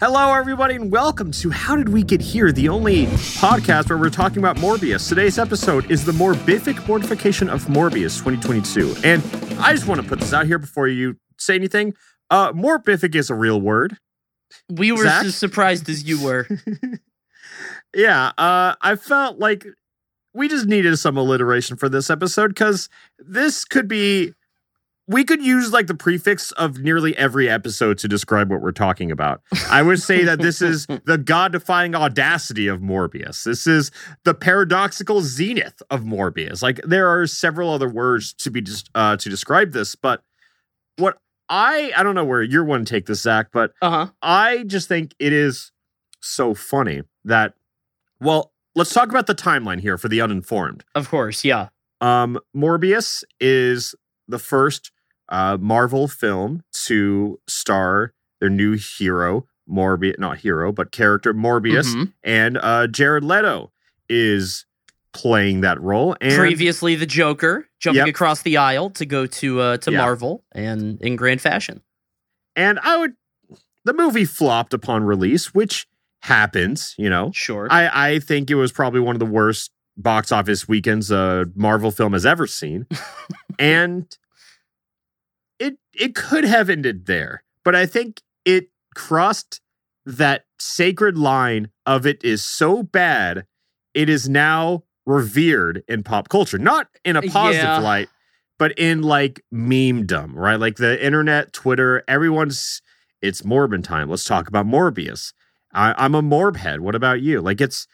Hello, everybody, and welcome to How Did We Get Here, the only podcast where we're talking about Morbius. Today's episode is the Morbific Mortification of Morbius 2022. And I just want to put this out here before you say anything. Uh, morbific is a real word. We were Zach? as surprised as you were. yeah, uh, I felt like we just needed some alliteration for this episode because this could be. We could use like the prefix of nearly every episode to describe what we're talking about. I would say that this is the god defying audacity of Morbius. This is the paradoxical zenith of Morbius. Like there are several other words to be just uh, to describe this, but what I I don't know where you're one take this, Zach, but Uh huh. I just think it is so funny that, well, let's talk about the timeline here for the uninformed. Of course, yeah. Um, Morbius is the first uh, Marvel film to star their new hero, Morbius, not hero, but character Morbius, Mhm. and uh, Jared Leto is playing that role. And Previously, the Joker jumping Yep. across the aisle to go to uh, to Yeah. Marvel and in grand fashion. and I would, the movie flopped upon release, which happens, you know. Sure. I, I think it was probably one of the worst box office weekends a Marvel film has ever seen. and it it could have ended there, but I think it crossed that sacred line of it is so bad, it is now revered in pop culture. Not in a positive Yeah. light, but in like memedom, right? Like the internet, Twitter, everyone's it's Morbin time. Let's talk about Morbius. I, I'm a Morb head. What about you? Like it's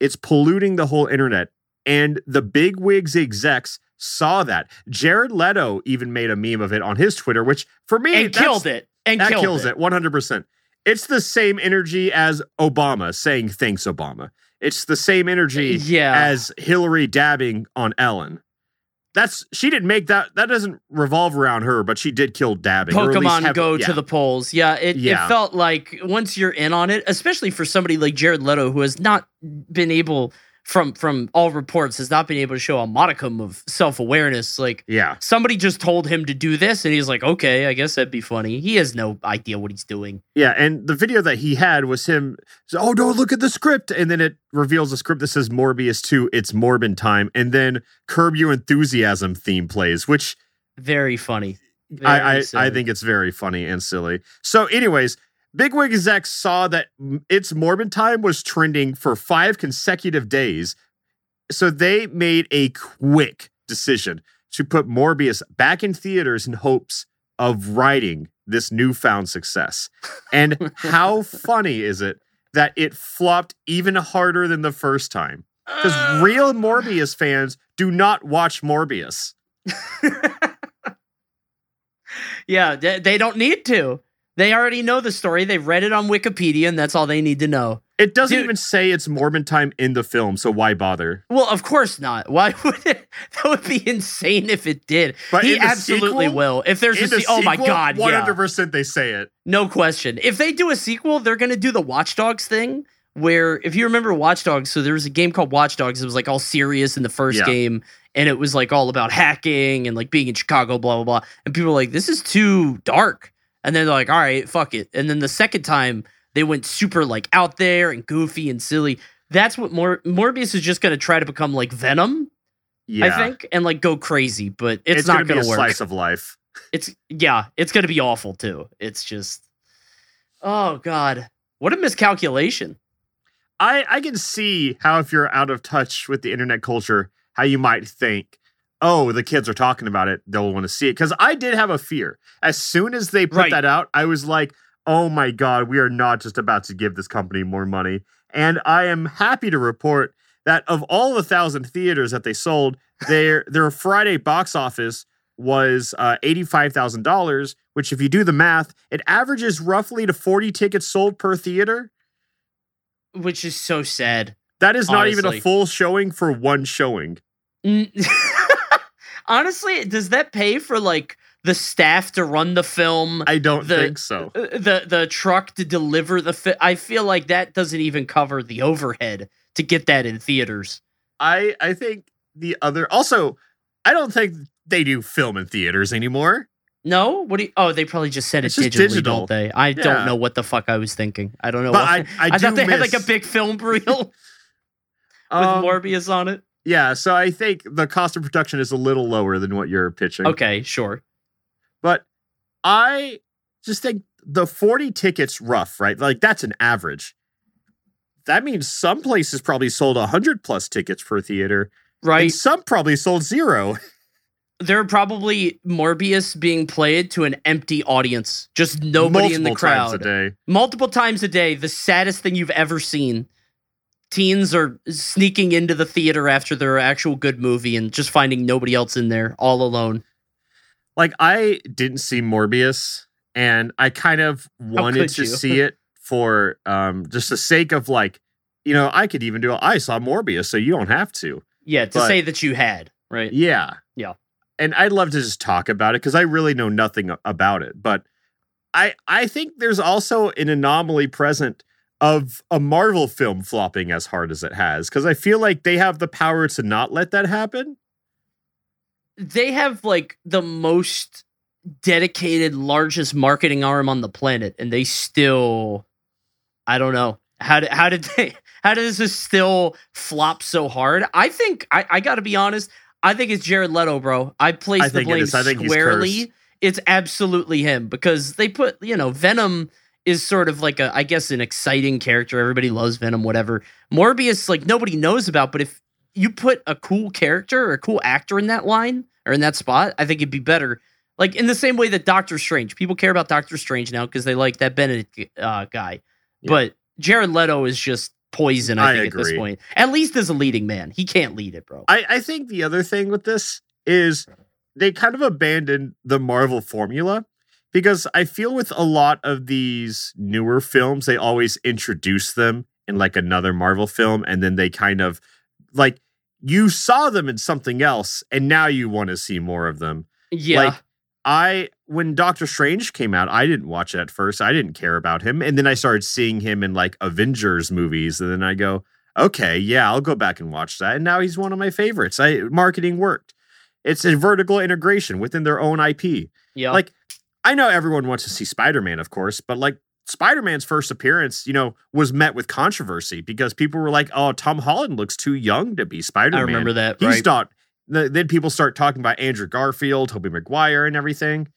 it's polluting the whole internet. And the big wigs execs saw that. Jared Leto even made a meme of it on his Twitter, which for me and killed it. And that kills it. 100%. It's the same energy as Obama saying thanks, Obama. It's the same energy uh, Yeah. as Hillary dabbing on Ellen. That's she didn't make that. That doesn't revolve around her, but she did kill dabbing. or at least Pokemon have- go yeah. to the polls. Yeah, it, Yeah. it felt like once you're in on it, especially for somebody like Jared Leto, who has not been able, from from all reports, has not been able to show a modicum of self awareness. Like Yeah, somebody just told him to do this, and he's like, okay, I guess that'd be funny. He has no idea what he's doing. yeah. And the video that he had was him. Oh no! Look at the script, and then it reveals a script that says Morbius two. It's Morbin time, and then Curb Your Enthusiasm theme plays, which Very funny. Very I, I, I think it's very funny and silly. So, anyways, Bigwig execs saw that It's Morbin Time was trending for five consecutive days. So they made a quick decision to put Morbius back in theaters in hopes of writing this newfound success. And how funny is it that it flopped even harder than the first time? Because real um. Morbius fans do not watch Morbius. yeah, they don't need to. They already know the story. They've read it on Wikipedia, and that's all they need to know. It doesn't Dude. even say it's Morbin time in the film, so why bother? Well, of course not. Why would it? That would be insane if it did. But he absolutely sequel- will. If there's a se- oh my god, hundred percent they say it. no question. If they do a sequel, they're gonna do the Watch Dogs thing. Where, if you remember Watch Dogs, so there was a game called Watch Dogs. It was like all serious in the first Yeah. game, and it was like all about hacking and like being in Chicago, blah blah blah. And people were like, "This is too dark." And then they're like, "All right, fuck it." And then the second time, they went super like out there and goofy and silly. That's what Mor- Morbius is just gonna try to become like Venom, Yeah, I think, and like go crazy. But it's, it's, not be a work. slice of life. It's yeah, it's gonna be awful too. It's just Oh God, what a miscalculation. I I can see how if you're out of touch with the internet culture, how you might think, oh, the kids are talking about it, they'll want to see it. Because I did have a fear. As soon as they put Right. that out, I was like, oh my god, we are not just about to give this company more money. And I am happy to report that of all the thousand theaters that they sold, their their Friday box office was uh, eighty-five thousand dollars. Which, if you do the math, it averages roughly to forty tickets sold per theater. Which is so sad. That is not even a full showing for one showing. Honestly, does that pay for like the staff to run the film? I don't The- think so. uh, the the truck to deliver the fi- I feel like that doesn't even cover the overhead to get that in theaters. I I think the other also I don't think they do film in theaters anymore. No, what do you? Oh, they probably just said It's it digitally, digital. don't they? I Yeah. don't know what the fuck I was thinking. I don't know. But what, I I, I, thought they had like a big film reel with um, Morbius on it. Yeah, so I think the cost of production is a little lower than what you're pitching. Okay, sure. But I just think the 40 tickets rough, right? Like that's an average. That means some places probably sold 100 plus tickets per theater, Right. and some probably sold zero. there are probably Morbius being played to an empty audience, just nobody in the crowd. Multiple times a day. Multiple times a day, the saddest thing you've ever seen. Teens are sneaking into the theater after their actual good movie and just finding nobody else in there, all alone. like I didn't see Morbius and I kind of wanted to see it for um just the sake of like you know I could even do I saw Morbius so you don't have to. Yeah, to But- say that you had, right? Yeah. Yeah. And I'd love to just talk about it cuz I really know nothing about it, but I I think there's also an anomaly present of a Marvel film flopping as hard as it has cuz I feel like they have the power to not let that happen. They have like the most dedicated, largest marketing arm on the planet, and they still, I don't know. How did how did they how does this still flop so hard? I think I, I gotta be honest, I think it's Jared Leto, bro. I place I the it blame. Squarely. It's absolutely him because they put, you know, Venom is sort of like a, I guess, an exciting character. Everybody loves Venom, whatever. Morbius, like nobody knows about, but if you put a cool character or a cool actor in that line or in that spot, I think it'd be better. Like in the same way that Doctor Strange, people care about Doctor Strange now because they like that Benedict uh, guy, Yeah. but Jared Leto is just poison. I, I think at this agree. point, at least as a leading man, he can't lead it, bro. I, I think the other thing with this is they kind of abandoned the Marvel formula because I feel with a lot of these newer films, they always introduce them in like another Marvel film and then they kind of like you saw them in something else and now you want to see more of them. yeah, Like I when Doctor Strange came out, I didn't watch it at first. I didn't care about him. And then I started seeing him in like Avengers movies. And then I go, okay, yeah, I'll go back and watch that. And now he's one of my favorites. I marketing worked. It's a vertical integration within their own IP. yeah. Like I know everyone wants to see Spider-Man, of course, but like Spider-Man's first appearance, you know, was met with controversy because people were like, "Oh, Tom Holland looks too young to be Spider-Man." I remember that. He's right. not. Then people start talking about Andrew Garfield, Tobey Maguire, and everything,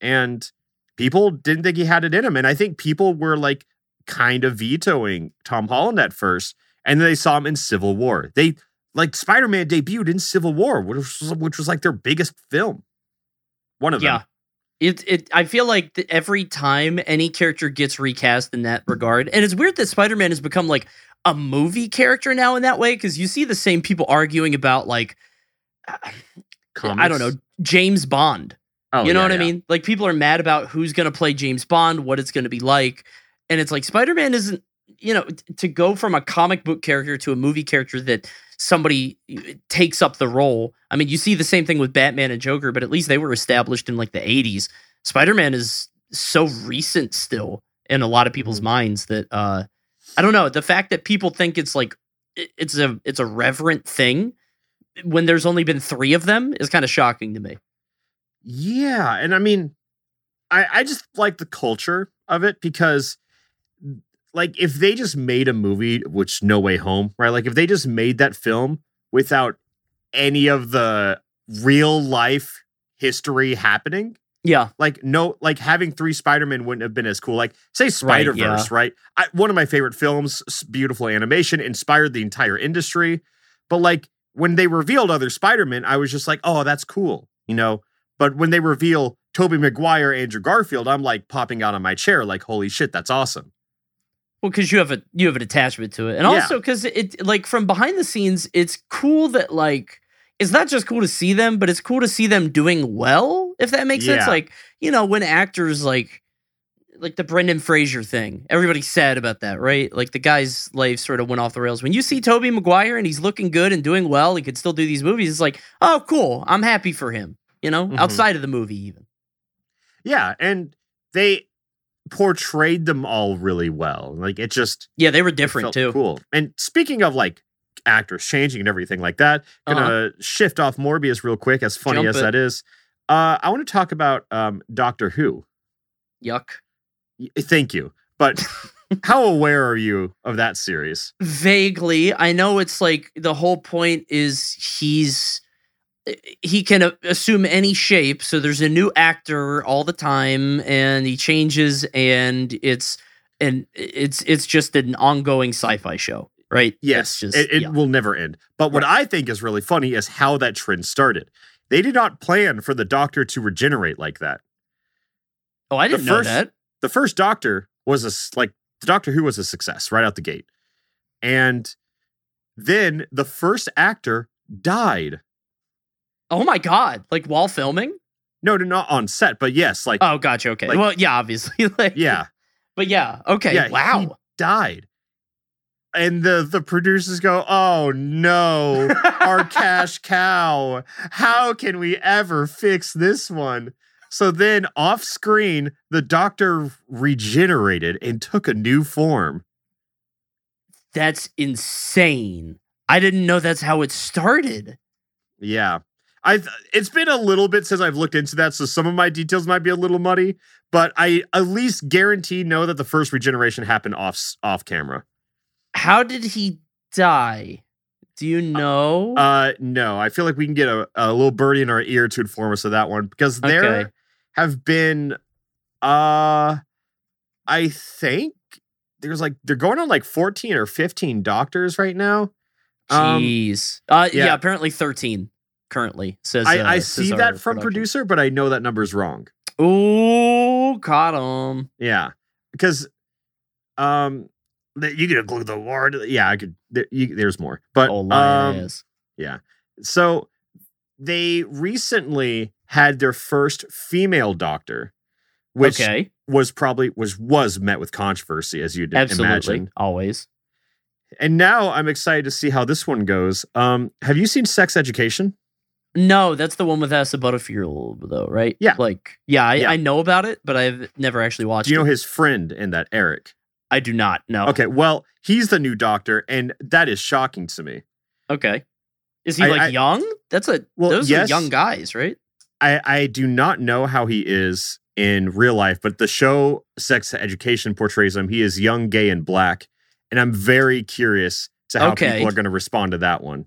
and people didn't think he had it in him. And I think people were like kind of vetoing Tom Holland at first, and then they saw him in Civil War. They like Spider-Man debuted in Civil War, which was, which was like their biggest film. One of yeah. them. It it I feel like th- every time any character gets recast in that regard, and it's weird that Spider Man has become like a movie character now in that way because you see the same people arguing about like uh, I don't know James Bond. Oh, you know yeah, what I mean? Like people are mad about who's going to play James Bond, what it's going to be like, and it's like Spider Man isn't. You know, to go from a comic book character to a movie character that somebody takes up the role. I mean, you see the same thing with Batman and Joker, but at least they were established in like the 80s. Spider Man is so recent still in a lot of people's Mhm. minds that uh I don't know. The fact that people think it's like it's a it's a reverent thing when there's only been three of them is kind of shocking to me. Yeah, and I mean, I I just like the culture of it because, like, if they just made a movie, which No Way Home, right? Like, if they just made that film without any of the real life history happening, Yeah. Like no, like having three Spider Man wouldn't have been as cool. Like say Spider Verse, yeah. right? I, one of my favorite films, beautiful animation, inspired the entire industry. But like when they revealed other Spider Man, I was just like, oh, that's cool, you know. But when they reveal Tobey Maguire, Andrew Garfield, I'm like popping out on my chair, like, holy shit, that's awesome. Well, because you have a you have an attachment to it, and Yeah. also because it like from behind the scenes, it's cool that like it's not just cool to see them, but it's cool to see them doing well. If that makes sense, like you know when actors like like the Brendan Fraser thing, everybody's sad about that, right? Like the guy's life sort of went off the rails. When you see Tobey Maguire and he's looking good and doing well, he could still do these movies. It's like, oh, cool, I'm happy for him. You know, Mhm. outside of the movie, even. Yeah, and they portrayed them all really well. Like it just Yeah, they were different too. Cool. And speaking of like actors changing and everything like that, gonna Uh-huh. shift off Morbius real quick. As funny Jump as it. that is, uh, I want to talk about um, Doctor Who. Yuck. Y- Thank you, but how aware are you of that series? vaguely i know it's like the whole point is he's eh, he can assume any shape so there's a new actor all the time and he changes and it's and it's it's just an ongoing sci-fi show right Yes, just it, it yeah. will never end. But what I think is really funny is how that trend started. They did not plan for the Doctor to regenerate like that. oh i didn't know first- that the first Doctor was a like the Doctor Who was a success right out the gate, and then the first actor died. Oh my god like while filming No, no, not on set, but yes, like oh gotcha okay Like- well yeah obviously like yeah, but yeah okay yeah, he wow died. And the the producers go, "Oh no, our cash cow! How can we ever fix this one?" So then, off screen, the Doctor regenerated and took a new form. that's insane i didn't know that's how it started Yeah. I've it's been a little bit since I've looked into that, so some of my details might be a little muddy, but I at least guarantee know that the first regeneration happened off off camera. How did he die? Do you know? Uh no, I feel like we can get a, a little birdie in our ear to inform us of that one because there Okay. have been uh I think there's like they're going on like 14 or 15 doctors right now. Um, Jeez. uh, yeah. yeah. apparently 13 currently says. I, uh, I see our that from production. producer, but I know that number's wrong. Oh, caught him. Yeah, because um, you could include the word. Yeah, I could. There, you, there's more, but Oh, um, lioness. so they recently had their first female doctor, which okay, was probably was was met with controversy, as you'd absolutely, imagine. always. And now I'm excited to see how this one goes. Um, have you seen Sex Education? No, that's the one with Asa Butterfield, though, right? Yeah. Like, yeah, I, Yeah. I know about it, but I've never actually watched Do you know it. his friend in that, Eric? I do not know. Okay, well, he's the new doctor, and that is shocking to me. Okay. Is he I- like I- young? That's a Well, those yes. are young guys, right? I, I do not know how he is in real life, but the show Sex Education portrays him. He is young, gay, and black. And I'm very curious to how Okay. people are going to respond to that one.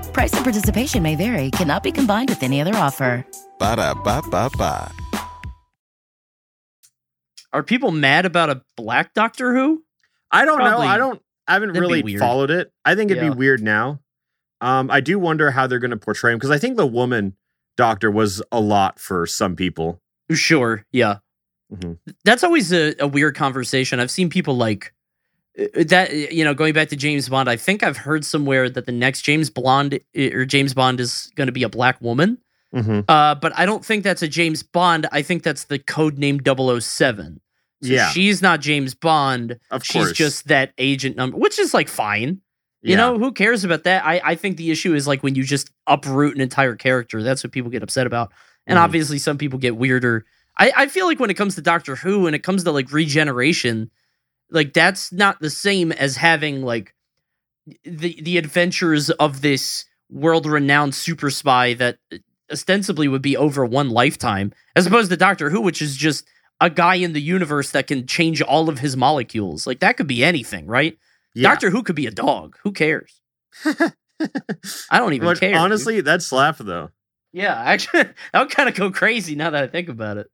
Price and participation may vary, cannot be combined with any other offer. Ba da ba ba ba. Are people mad about a black Doctor Who? I don't Probably- know. I don't. I haven't that'd really followed it. I think it'd Yeah. be weird now. Um, I do wonder how they're going to portray him because I think the woman doctor was a lot for some people. Sure. Yeah. Mhm. That's always a, a weird conversation. I've seen people like that. You know, going back to James Bond, I think I've heard somewhere that the next James Bond or James Bond is going to be a black woman. Mm-hmm. Uh, but I don't think that's a James Bond. I think that's the code name 007. So Yeah. she's not James Bond. Of She's course. just that agent number, which is like fine. You Yeah. know, who cares about that? I, I think the issue is like when you just uproot an entire character. That's what people get upset about. And Mhm. obviously, some people get weirder. I, I feel like when it comes to Doctor Who and it comes to like regeneration, like that's not the same as having like the the adventures of this world renowned super spy that uh, ostensibly would be over one lifetime, as opposed to Doctor Who, which is just a guy in the universe that can change all of his molecules. Like that could be anything, right? Yeah. Doctor Who could be a dog. Who cares? I don't even care. dude. honestly, that slap though. yeah, actually, that would kind of go crazy now that I think about it.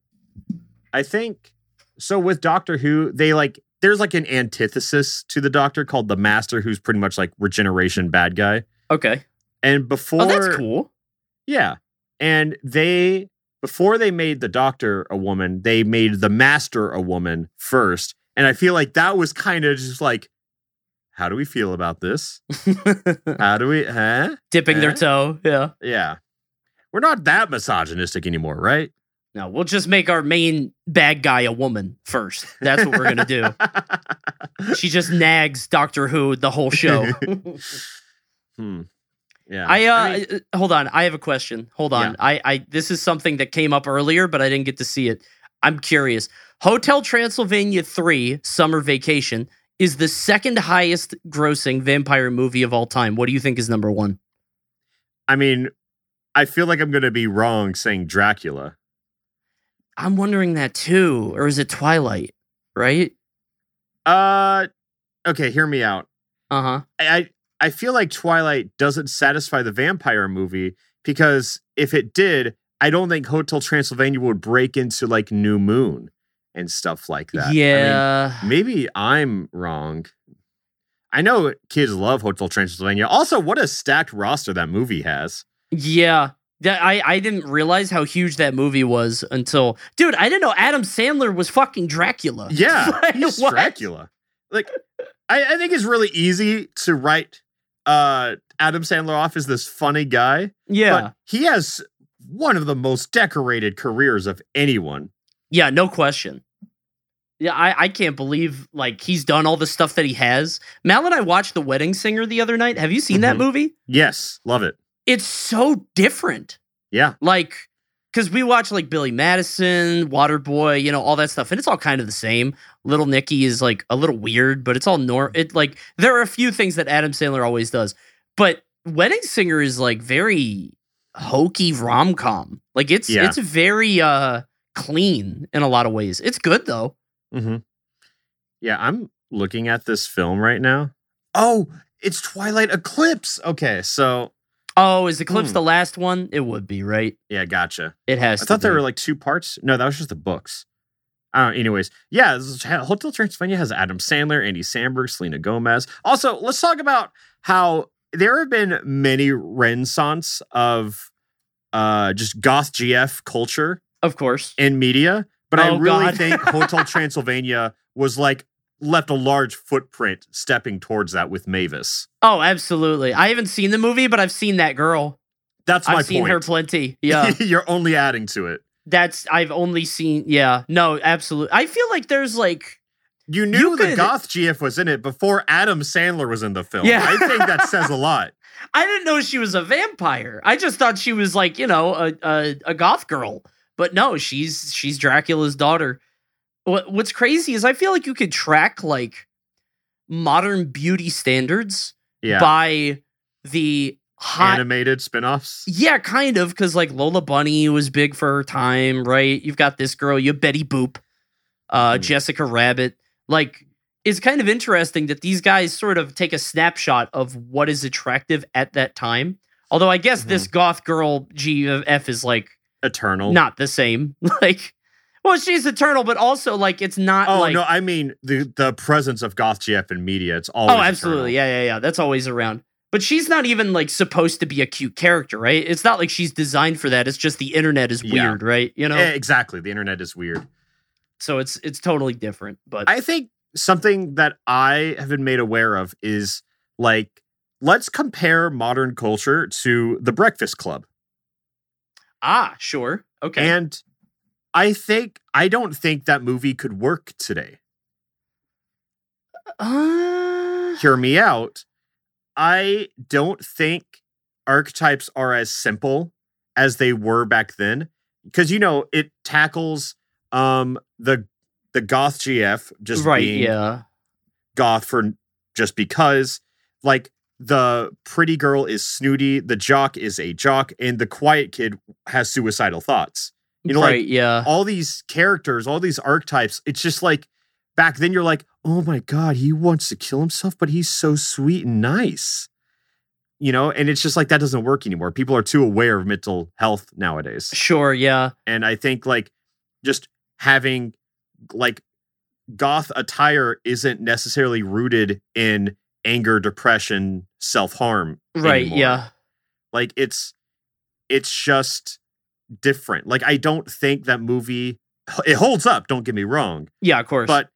I think so with Doctor Who, they like there's like an antithesis to the Doctor called the Master, who's pretty much like regeneration bad guy. Okay. And before Oh, that's cool. Yeah. And they before they made the Doctor a woman, they made the Master a woman first. And I feel like that was kind of just like, how do we feel about this? How do we huh? Dipping their Eh? toe. Yeah. Yeah. We're not that misogynistic anymore, right? No, we'll just make our main bad guy a woman first. That's what we're gonna do. She just nags Doctor Who the whole show. hmm. Yeah. I uh mean, uh, hold on. I have a question. Hold on. Yeah. I I this is something that came up earlier, but I didn't get to see it. I'm curious. Hotel Transylvania 3 Summer Vacation is the second highest grossing vampire movie of all time. What do you think is number 1? I mean, I feel like I'm gonna be wrong saying Dracula. I'm wondering that too. Or is it Twilight? Right? Uh okay, hear me out. Uh-huh. I I I feel like Twilight doesn't satisfy the vampire movie because if it did, I don't think Hotel Transylvania would break into like New Moon and stuff like that. I mean, Yeah. maybe I'm wrong. I know kids love Hotel Transylvania. Also, what a stacked roster that movie has. Yeah. That I, I didn't realize how huge that movie was until dude, I didn't know Adam Sandler was fucking Dracula. Yeah, Like, he's what? Dracula. Like, I, I think it's really easy to write uh, Adam Sandler off as this funny guy. Yeah. But he has one of the most decorated careers of anyone. yeah, no question. Yeah, I, I can't believe like he's done all the stuff that he has. Mal and I watched The Wedding Singer the other night. Have you seen that Mhm. movie? Yes, love it. It's so different. Yeah. Like, because we watch like Billy Madison, Waterboy, you know, all that stuff, and it's all kind of the same. Little Nicky is like a little weird, but it's all nor. It like there are a few things that Adam Sandler always does, but Wedding Singer is like very hokey rom com. Like it's Yeah. it's very uh clean in a lot of ways. It's good though. Mm-hmm. Yeah, I'm looking at this film right now. Oh, it's Twilight Eclipse. Okay, so Oh, is Eclipse Hmm. the last one? It would be right. yeah, gotcha. It has. I thought there were like two parts. No, that was just the books. Uh, anyways, yeah, Hotel Transylvania has Adam Sandler, Andy Samberg, Selena Gomez. Also, let's talk about how there have been many renaissance of uh, just goth GF culture of course. in media, but I Oh, really God. think Hotel Transylvania was like left a large footprint stepping towards that with Mavis. Oh, absolutely. I haven't seen the movie, but I've seen that girl. That's my I've seen point. her plenty. Yeah. You're only adding to it. That's I've only seen yeah. No, absolutely. I feel like there's like You knew You the goth GF was in it before Adam Sandler was in the film. Yeah. I think that says a lot. I didn't know she was a vampire. I just thought she was like, you know, a a, a goth girl. But no, she's she's Dracula's daughter. What what's crazy is I feel like you could track like modern beauty standards Yeah. by the hot Animated spin-offs. Yeah, kind of, because like Lola Bunny was big for her time, right? You've got this girl, you have Betty Boop, uh, Mhm. Jessica Rabbit. Like, it's kind of interesting that these guys sort of take a snapshot of what is attractive at that time. Although I guess Mm-hmm. this goth girl GF is like Eternal. not the same. like, well, she's eternal, but also like it's not Oh like no, I mean the the presence of goth GF in media. It's always Oh, absolutely. eternal. Yeah, yeah, yeah. That's always around. But she's not even like supposed to be a cute character, right? It's not like she's designed for that. It's just the internet is Yeah. weird, right? You know? Eh, exactly. The internet is weird. so it's it's totally different. But I think something that I have been made aware of is like let's compare modern culture to the Breakfast Club. ah, sure. Okay. And I think I don't think that movie could work today. uh, Hear me out. I don't think archetypes are as simple as they were back then because you know it tackles Um, the the goth GF just right, being yeah. goth for just because, like the pretty girl is snooty, the jock is a jock, and the quiet kid has suicidal thoughts. You know, like, right, yeah. All these characters, all these archetypes. It's just like back then you're like, oh my god, he wants to kill himself, but he's so sweet and nice. You know, and it's just like that doesn't work anymore. People are too aware of mental health nowadays. Sure, yeah. And I think like just having like goth attire isn't necessarily rooted in anger, depression, self-harm. Right, anymore. yeah. Like it's it's just different. Like I don't think that movie it holds up, don't get me wrong, Yeah, of course. but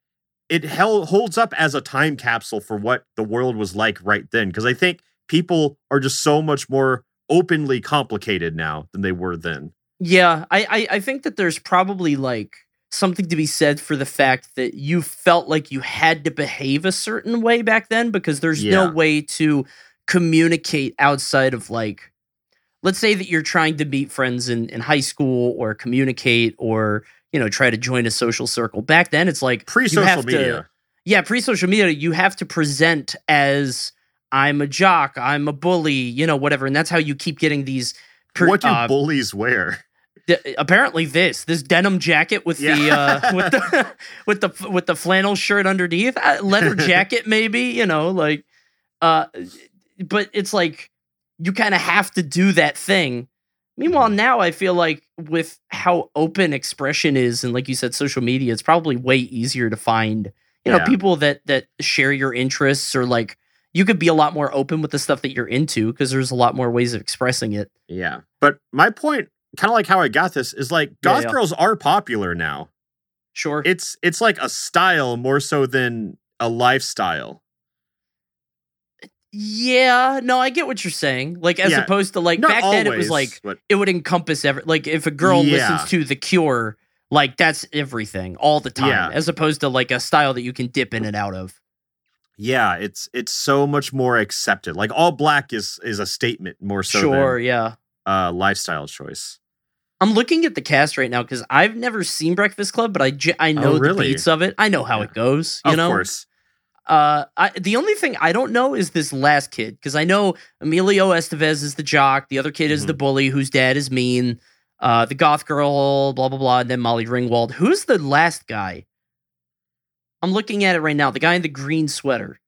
it held holds up as a time capsule for what the world was like right then because I think people are just so much more openly complicated now than they were then. Yeah, I, I I think that there's probably like something to be said for the fact that you felt like you had to behave a certain way back then because there's Yeah. no way to communicate outside of like let's say that you're trying to meet friends in, in high school or communicate or you know try to join a social circle back then it's like Pre-social have to- media. yeah, pre-social media, you have to present as I'm a jock, I'm a bully, you know, whatever, and that's how you keep getting these. per- what do uh, bullies wear? th- apparently, this this denim jacket with the uh, with the with the with the flannel shirt underneath, uh, leather jacket, maybe, you know, like, uh, but it's like you kind of have to do that thing. Meanwhile, Mm-hmm. now I feel like with how open expression is, and like you said, social media, it's probably way easier to find you know Yeah. people that that share your interests or like you could be a lot more open with the stuff that you're into because there's a lot more ways of expressing it Yeah. But my point, kind of like how I got this, is like Yeah, goth yeah. girls are popular now. sure It's it's like a style more so than a lifestyle. Yeah no i get what you're saying like as Yeah. opposed to like Not back then it was like but it would encompass every like if a girl Yeah. listens to the cure like that's everything all the time Yeah. as opposed to like a style that you can dip in and out of yeah, it's it's so much more accepted. Like all black is is a statement more so sure than yeah uh lifestyle choice. I'm looking at the cast right now because I've never seen Breakfast Club, but I j- I know Oh, really? the beats of it. I know how Yeah. it goes. You of know, course. Uh, I, the only thing I don't know is this last kid because I know Emilio Estevez is the jock, the other kid is Mm-hmm. the bully whose dad is mean, uh, the goth girl, blah blah blah, and then Molly Ringwald. Who's the last guy? I'm looking at it right now. The guy in the green sweater.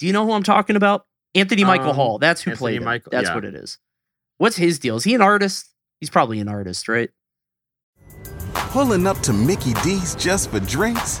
Do you know who I'm talking about? Anthony Michael Um, Hall. That's who Anthony played him. Michael- That's yeah. what it is. What's his deal? Is he an artist? He's probably an artist, right? Pulling up to Mickey D's just for drinks?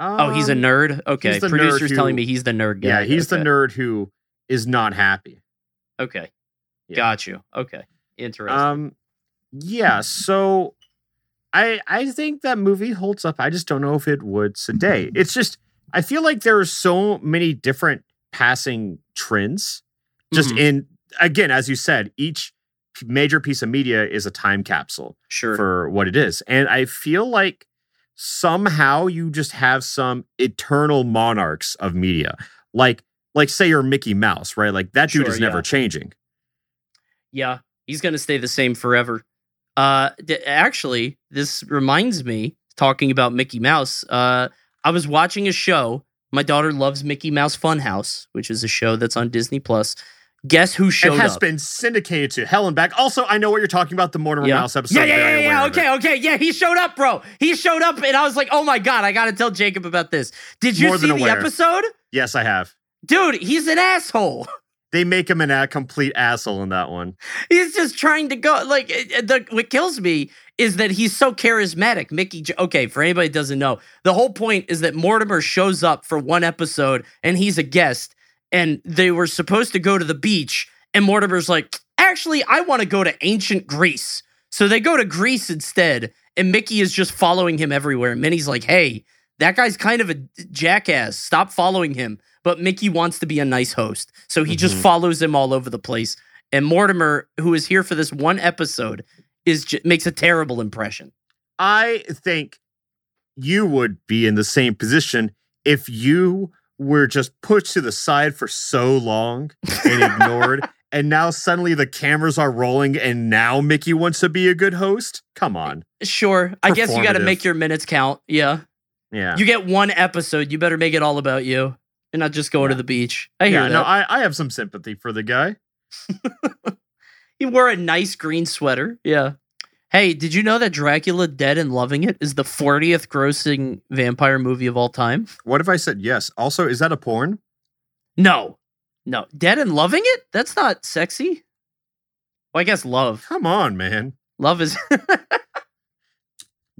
Oh, he's a Um, nerd. Okay, the producer's nerd telling me he's the nerd guy. Yeah, he's okay. the nerd who is not happy. Okay, Yeah. got you. Okay, interesting. Um, yeah. So, I I think that movie holds up. I just don't know if it would today. It's just I feel like there are so many different passing trends. Just Mhm. in again, as you said, each major piece of media is a time capsule sure. for what it is, and I feel like somehow you just have some eternal monarchs of media, like like say you're Mickey Mouse, right? Like that dude Sure, is never yeah. changing. yeah, he's gonna stay the same forever. Uh, th- actually, this reminds me talking about Mickey Mouse. Uh, I was watching a show. My daughter loves Mickey Mouse Funhouse, which is a show that's on Disney Plus. Guess who showed it has up? been syndicated to hell and back. Also, I know what you're talking about the Mortimer yeah. Mouse episode. Yeah, yeah, Very yeah, yeah. Okay, okay, yeah. He showed up, bro. He showed up, and I was like, "Oh my god, I gotta tell Jacob about this." Did you More see the episode, Yes, I have. dude? He's an asshole. They make him an a complete asshole in that one. He's just trying to go. Like it- it- the what kills me is that he's so charismatic. Mickey. J- Okay, for anybody who doesn't know, the whole point is that Mortimer shows up for one episode and he's a guest, and they were supposed to go to the beach, and Mortimer's like, "Actually, I want to go to ancient Greece." So they go to Greece instead, and Mickey is just following him everywhere. And Minnie's like, "Hey, that guy's kind of a jackass. Stop following him." But Mickey wants to be a nice host, so he just Mhm. follows him all over the place. And Mortimer, who is here for this one episode, is j- makes a terrible impression. I think you would be in the same position if you were just pushed to the side for so long and ignored, and now suddenly the cameras are rolling, and now Mickey wants to be a good host. Come on, Sure, I guess you got to make your minutes count. Yeah, yeah, you get one episode. You better make it all about you. You're not just going to the beach. I hear yeah. that. No, I, I have some sympathy for the guy. He wore a nice green sweater. Yeah. Hey, did you know that Dracula Dead and Loving It is the 40th grossing vampire movie of all time? What if I said yes? Also, is that a porn? No. No. Dead and Loving It? That's not sexy. Well, I guess love. Come on, man. Love is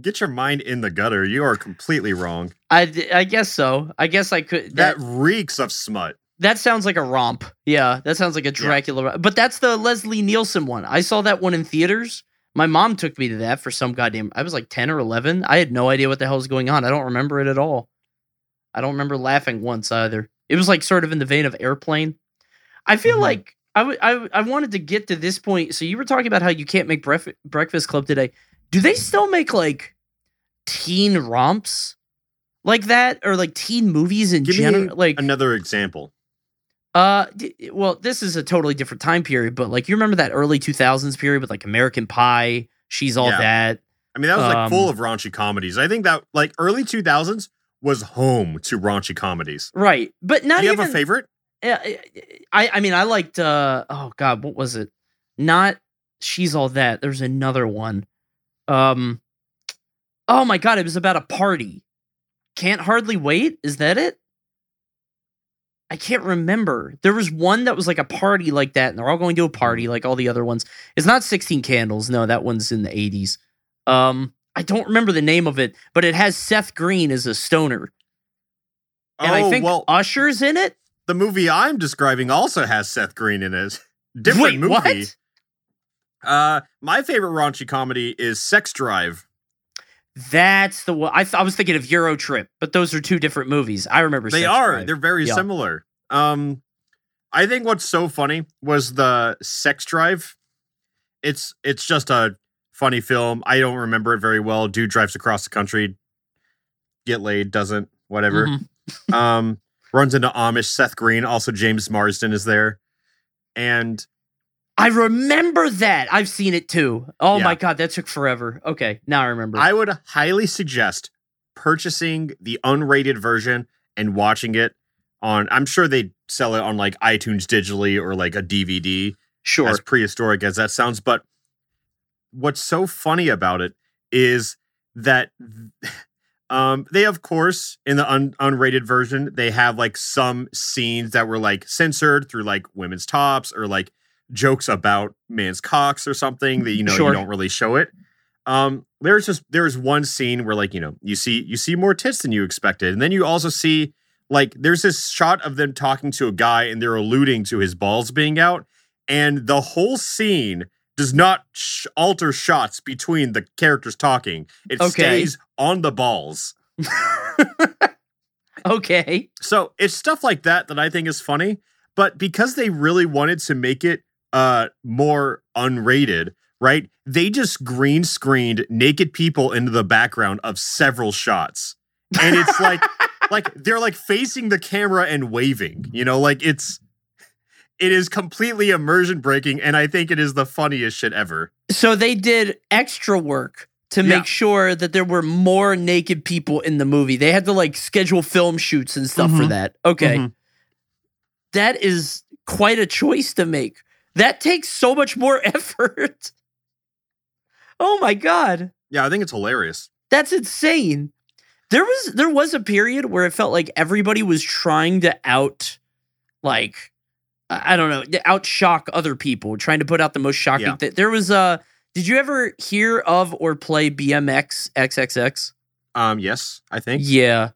Get your mind in the gutter. You are completely wrong. I, I guess so. I guess I could That that reeks of smut. that sounds like a romp. Yeah, that sounds like a Dracula. romp. But that's the Leslie Nielsen one. I saw that one in theaters. My mom took me to that for some goddamn. I was like 10 or 11. I had no idea what the hell was going on. I don't remember it at all. I don't remember laughing once either. It was like sort of in the vein of airplane. I feel Mhm. like I, w- I, w- I wanted to get to this point. So you were talking about how you can't make bref- Breakfast Club today. Do they still make like teen romps like that or like teen movies in general? Like Another example. Uh, d- well, this is a totally different time period, but like you remember that early 2000s period with like American Pie, She's All Yeah. That. I mean, that was like Um, full of raunchy comedies. I think that like early 2000s was home to raunchy comedies. Right. But not Do you even have a favorite? I I mean I liked uh oh god, what was it? Not She's All That. There's another one. Um Oh my god, it was about a party. Can't hardly wait. Is that it? I can't remember. There was one that was like a party like that, and they're all going to a party like all the other ones. It's not 16 Candles. No, that one's in the 80s. Um, I don't remember the name of it, but it has Seth Green as a stoner. And I oh, think well, Usher's in it. the movie I'm describing also has Seth Green in it. Different Wait, movie. what? Uh, my favorite raunchy comedy is Sex Drive. That's the one. I, th- I was thinking of Euro Trip, but those are two different movies. I remember. They Sex are. Drive. They're very Yeah. similar. Um, I think what's so funny was the Sex Drive. It's it's just a funny film. I don't remember it very well. Dude drives across the country, get laid, doesn't whatever. Mhm. um, runs into Amish. Seth Green, also James Marsden is there, and I remember that. I've seen it too. Oh Yeah. my god, that took forever. Okay, now I remember. I would highly suggest purchasing the unrated version and watching it on. I'm sure they sell it on like iTunes digitally or like a DVD. sure. as prehistoric as that sounds. But what's so funny about it is that um, they, of course, in the un- unrated version, they have like some scenes that were like censored through like women's tops or like jokes about man's cocks or something that you know Sure. you don't really show it. Um, there's just there's one scene where like you know you see you see more tits than you expected, and then you also see like there's this shot of them talking to a guy and they're alluding to his balls being out and the whole scene does not sh- alter shots between the characters talking it Okay. stays on the balls okay. so it's stuff like that that i think is funny but because they really wanted to make it uh more unrated right they just green screened naked people into the background of several shots and it's like like they're like facing the camera and waving you know like it's it is completely immersion breaking and i think it is the funniest shit ever So they did extra work to Yeah. make sure that there were more naked people in the movie. They had to like schedule film shoots and stuff for Mhm. that. Okay. Mhm. That is quite a choice to make. That takes so much more effort. Oh my god. yeah i think it's hilarious That's insane. There was there was a period where it felt like everybody was trying to out like I don't know, to outshock other people, trying to put out the most shocking Yeah. thing. There was a did you ever hear of or play BMX XXX? um yes i think Yeah.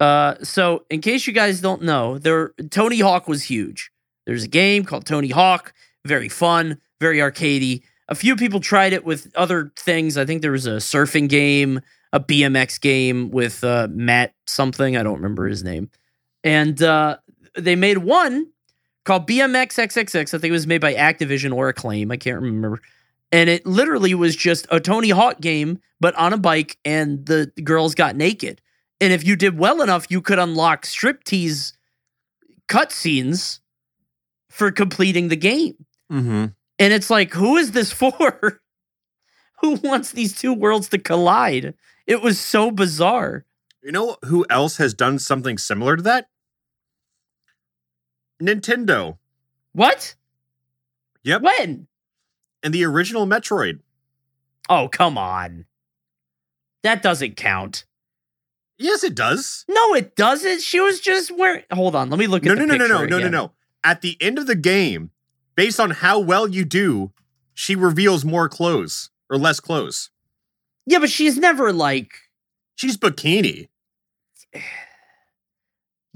Uh so in case you guys don't know, there Tony Hawk was huge. There's a game called Tony Hawk, very fun, very arcadey. a few people tried it with other things. I think there was a surfing game, a BMX game with uh, Matt something. I don't remember his name. And uh, they made one called BMX XXX. I think it was made by Activision or Acclaim. I can't remember. And it literally was just a Tony Hawk game, but on a bike, and the girls got naked. And if you did well enough, you could unlock striptease cutscenes for completing the game. Mm-hmm. And it's like, who is this for? who wants these two worlds to collide? It was so bizarre. You know who else has done something similar to that? Nintendo. What? Yep. When? And the original Metroid. Oh, come on. That doesn't count. Yes, it does. No, it doesn't. She was just wearing. Hold on, let me look No, at no, no, no, no, no, no, again. no. At the end of the game, based on how well you do, she reveals more clothes or less clothes. Yeah, but she's never like. She's bikini.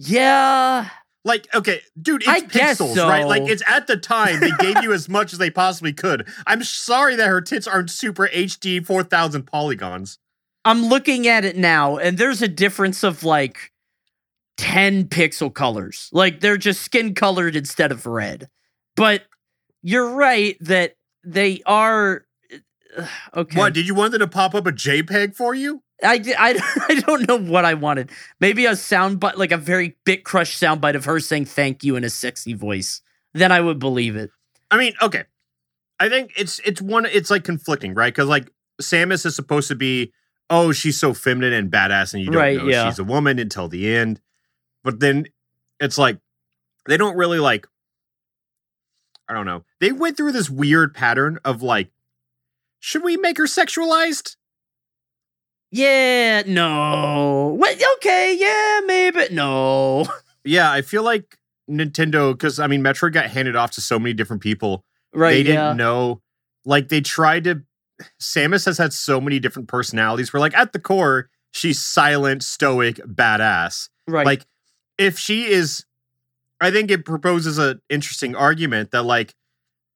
Yeah. Like, okay, dude, it's I guess pixels, right? Like, it's at the time they gave you as much as they possibly could. I'm sorry that her tits aren't super HD 4000 polygons. I'm looking at it now, and there's a difference of like 10 pixel colors. Like they're just skin colored instead of red. But you're right that they are. Uh, okay. What, did you want them to pop up a JPEG for you? I, I, I don't know what I wanted. Maybe a sound bite, like a very bit crush soundbite of her saying thank you in a sexy voice. Then I would believe it. I mean, okay. I think it's it's one it's like conflicting, right? Because like Samus is supposed to be, oh, she's so feminine and badass, and you don't Right, know yeah. she's a woman until the end. But then it's like they don't really like. I don't know. They went through this weird pattern of like, should we make her sexualized? Yeah, no. What? Okay, yeah, maybe. No. Yeah, I feel like Nintendo, because I mean, Metroid got handed off to so many different people. Right. they didn't yeah. know. Like they tried to. Samus has had so many different personalities. Where like at the core, she's silent, stoic, badass. Right. Like if she is, I think it proposes an interesting argument that like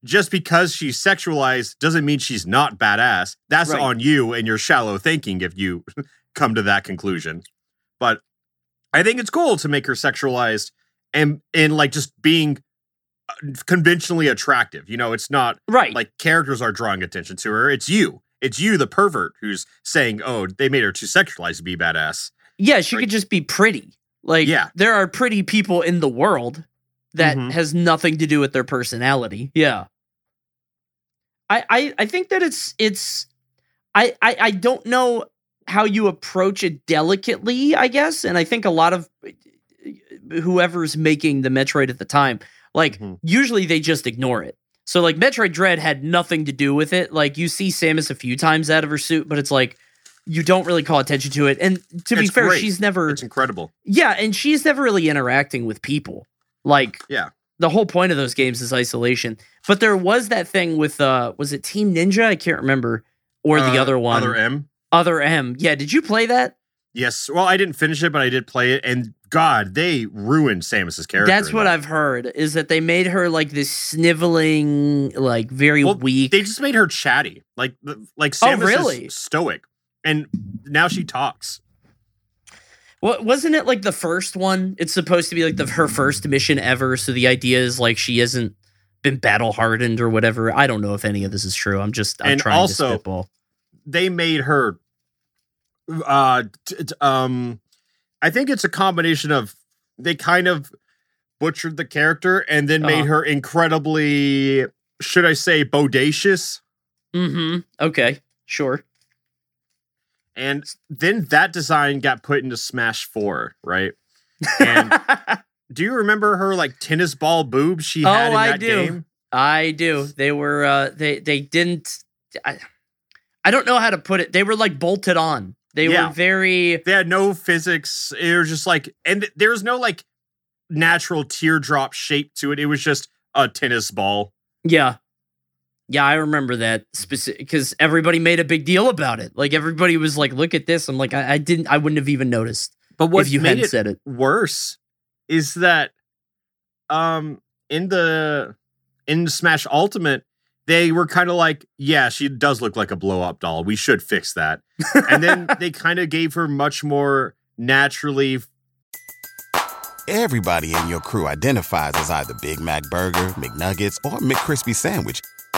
just because she's sexualized doesn't mean she's not badass. That's Right. on you and your shallow thinking if you come to that conclusion. But I think it's cool to make her sexualized and and like just being uh, conventionally attractive. You know, it's not right. like characters are drawing attention to her. It's you. It's you, the pervert, who's saying, "Oh, they made her too sexualized to be badass." Yeah, she Like- could just be pretty. Like, Yeah. there are pretty people in the world that Mhm. has nothing to do with their personality. Yeah. I I, I think that it's it's I, I I don't know how you approach it delicately, I guess. And I think a lot of whoever's making the Metroid at the time, like Mhm. usually they just ignore it. So like Metroid Dread had nothing to do with it. Like you see Samus a few times out of her suit, but it's like you don't really call attention to it. And to be fair, great. she's never It's incredible. yeah, and she's never really interacting with people. Like Yeah. the whole point of those games is isolation. But there was that thing with uh was it Team Ninja? I can't remember. Or the Uh, other one. Other M. Other M. Yeah, did you play that? Yes. Well, I didn't finish it, but I did play it, and God, they ruined Samus's character. That's what that. I've heard is that they made her like this sniveling, like very Well, weak. They just made her chatty, like the- like Oh, Samus really? is stoic, and now she talks. What wasn't it like the first one? It's supposed to be like the her first mission ever. So the idea is like she hasn't been battle hardened or whatever. I don't know if any of this is true. I'm just I'm And trying also- to spitball. They made her. Uh, t- t- um, I think it's a combination of they kind of butchered the character and then made Uh-huh. her incredibly, should I say, bodacious. Mm-hmm. Okay. Sure. And then that design got put into Smash 4, right? And do you remember her like tennis ball boobs she had Oh, in I do. game? I do. They were uh they they didn't I, I don't know how to put it. They were like bolted on. They Yeah. were very They had no physics. It was just like, and there was no like natural teardrop shape to it. It was just a tennis ball. yeah. Yeah, I remember that specific because everybody made a big deal about it. Like everybody was like, "Look at this." I'm like, I, I didn't, I wouldn't have even noticed But what if you made hadn't it said it. worse is that um in the in Smash Ultimate, they were kind of like, yeah, she does look like a blow up doll. We should fix that. And then they kind of gave her much more naturally. Everybody in your crew identifies as either Big Mac Burger, McNuggets, or McCrispy Sandwich.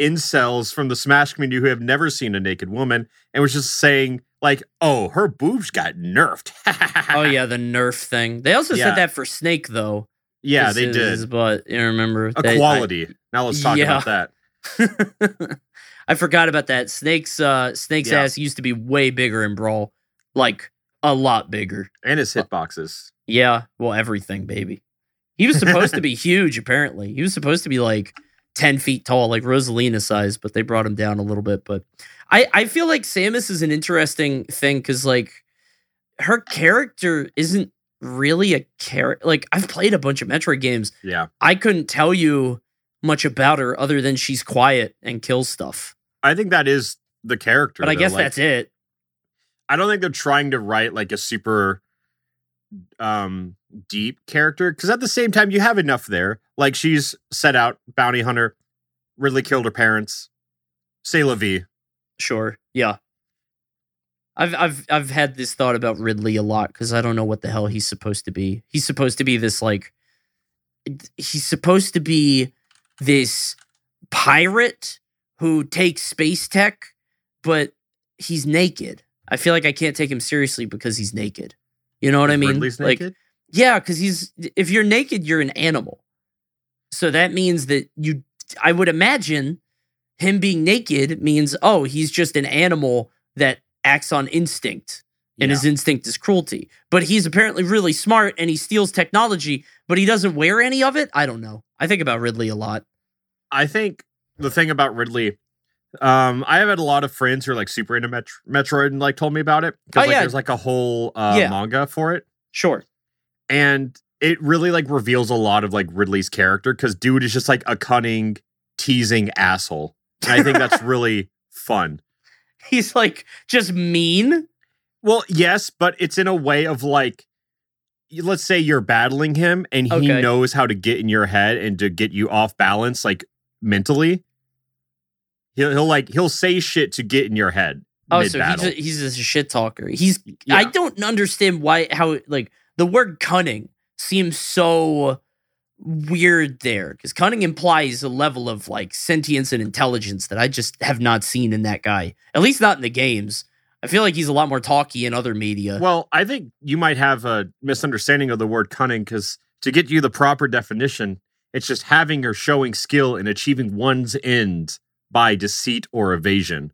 incels from the Smash community who have never seen a naked woman and was just saying, like, oh, her boobs got nerfed. Oh yeah, the Nerf thing. They also Yeah. said that for Snake though. yeah, they his did. But You remember They- I- Equality. now let's talk Yeah. about that. I forgot about that. Snake's uh Snake's Yeah. ass used to be way bigger in Brawl. Like a lot bigger. And his hitboxes. Yeah. Well, everything, baby. He was supposed to be huge, apparently. He was supposed to be like 10 feet tall, like Rosalina size, but they brought him down a little bit. But I, I feel like Samus is an interesting thing because like her character isn't really a character. Like I've played a bunch of Metroid games. Yeah. I couldn't tell you much about her other than she's quiet and kills stuff. I think that is the character. But I though. guess Like, that's it. I don't think they're trying to write like a super um deep character because at the same time you have enough there. Like she's set out bounty hunter, Ridley killed her parents, say la vie. Sure. Yeah. I've I've I've had this thought about Ridley a lot because I don't know what the hell he's supposed to be. He's supposed to be this like he's supposed to be this pirate who takes space tech, but he's naked. I feel like I can't take him seriously because he's naked. You know what I mean? Ridley's like naked? yeah, because he's if you're naked, you're an animal. So that means that you I would imagine him being naked means, oh, he's just an animal that acts on instinct. And Yeah. his instinct is cruelty. But he's apparently really smart and he steals technology, but he doesn't wear any of it. I don't know. I think about Ridley a lot. I think the thing about Ridley, um, I have had a lot of friends who are like super into Met- Metroid and like told me about it because Oh, like yeah. there's like a whole uh, Yeah. manga for it, Sure. and it really like reveals a lot of like Ridley's character because dude is just like a cunning, teasing asshole, and I think that's really fun. He's like just mean. Well, yes, but it's in a way of like, let's say you're battling him and he Okay. knows how to get in your head and to get you off balance, like mentally. He'll, he'll like he'll say shit to get in your head. Oh, so mid-battle. he's a, he's a shit talker. He's Yeah. I don't understand why how like the word cunning seems so weird there because cunning implies a level of like sentience and intelligence that I just have not seen in that guy. At least not in the games. I feel like he's a lot more talky in other media. Well, I think you might have a misunderstanding of the word cunning because to get you the proper definition, it's just having or showing skill in achieving one's end by deceit or evasion.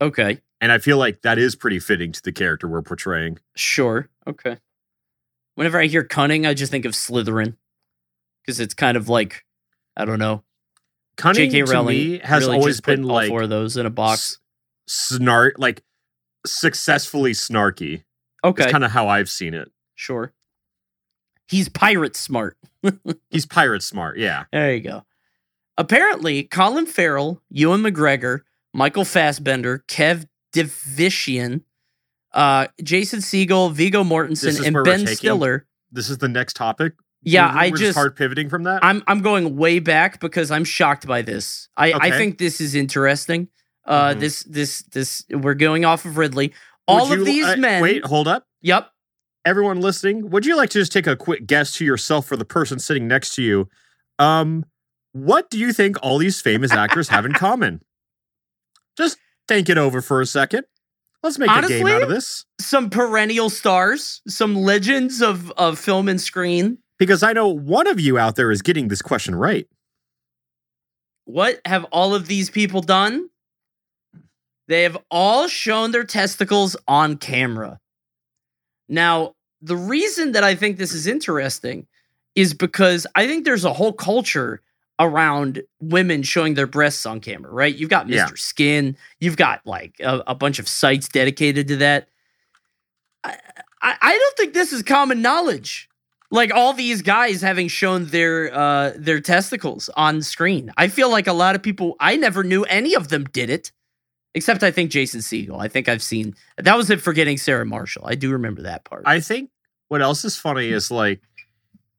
okay, And I feel like that is pretty fitting to the character we're portraying. sure, okay. Whenever I hear cunning, I just think of Slytherin because it's kind of like I don't know. Cunning J.K. to Rowling me has really always been all like four of those in a box. s- snark, like successfully snarky. Okay, kind of how I've seen it. Sure. He's pirate smart. He's pirate smart. Yeah. There you go. Apparently, Colin Farrell, Ewan McGregor, Michael Fassbender, Kev Division, uh, Jason Segel, Viggo Mortensen, and Ben taking- Stiller. This is the next topic. Yeah, We're- I we're just hard pivoting from that. I'm I'm going way back because I'm shocked by this. I, I think this is interesting. Uh, Mhm. this this this we're going off of Ridley. All Would of you- these uh, men. Wait, hold up. Yep. everyone listening, would you like to just take a quick guess to yourself for the person sitting next to you? Um, what do you think all these famous actors have in common? Just think it over for a second. Let's make a game out of this Some perennial stars, some legends of of film and screen. because I know one of you out there is getting this question right. What have all of these people done? They have all shown their testicles on camera. Now, the reason that I think this is interesting is because I think there's a whole culture around women showing their breasts on camera, right? You've got Mr. Yeah. Skin, you've got like a, a bunch of sites dedicated to that. I, I, I don't think this is common knowledge. Like all these guys having shown their uh their testicles on screen. I feel like a lot of people I never knew any of them did it. Except I think Jason Segel. I think I've seen that was it Forgetting Sarah Marshall. I do remember that part. I think what else is funny is like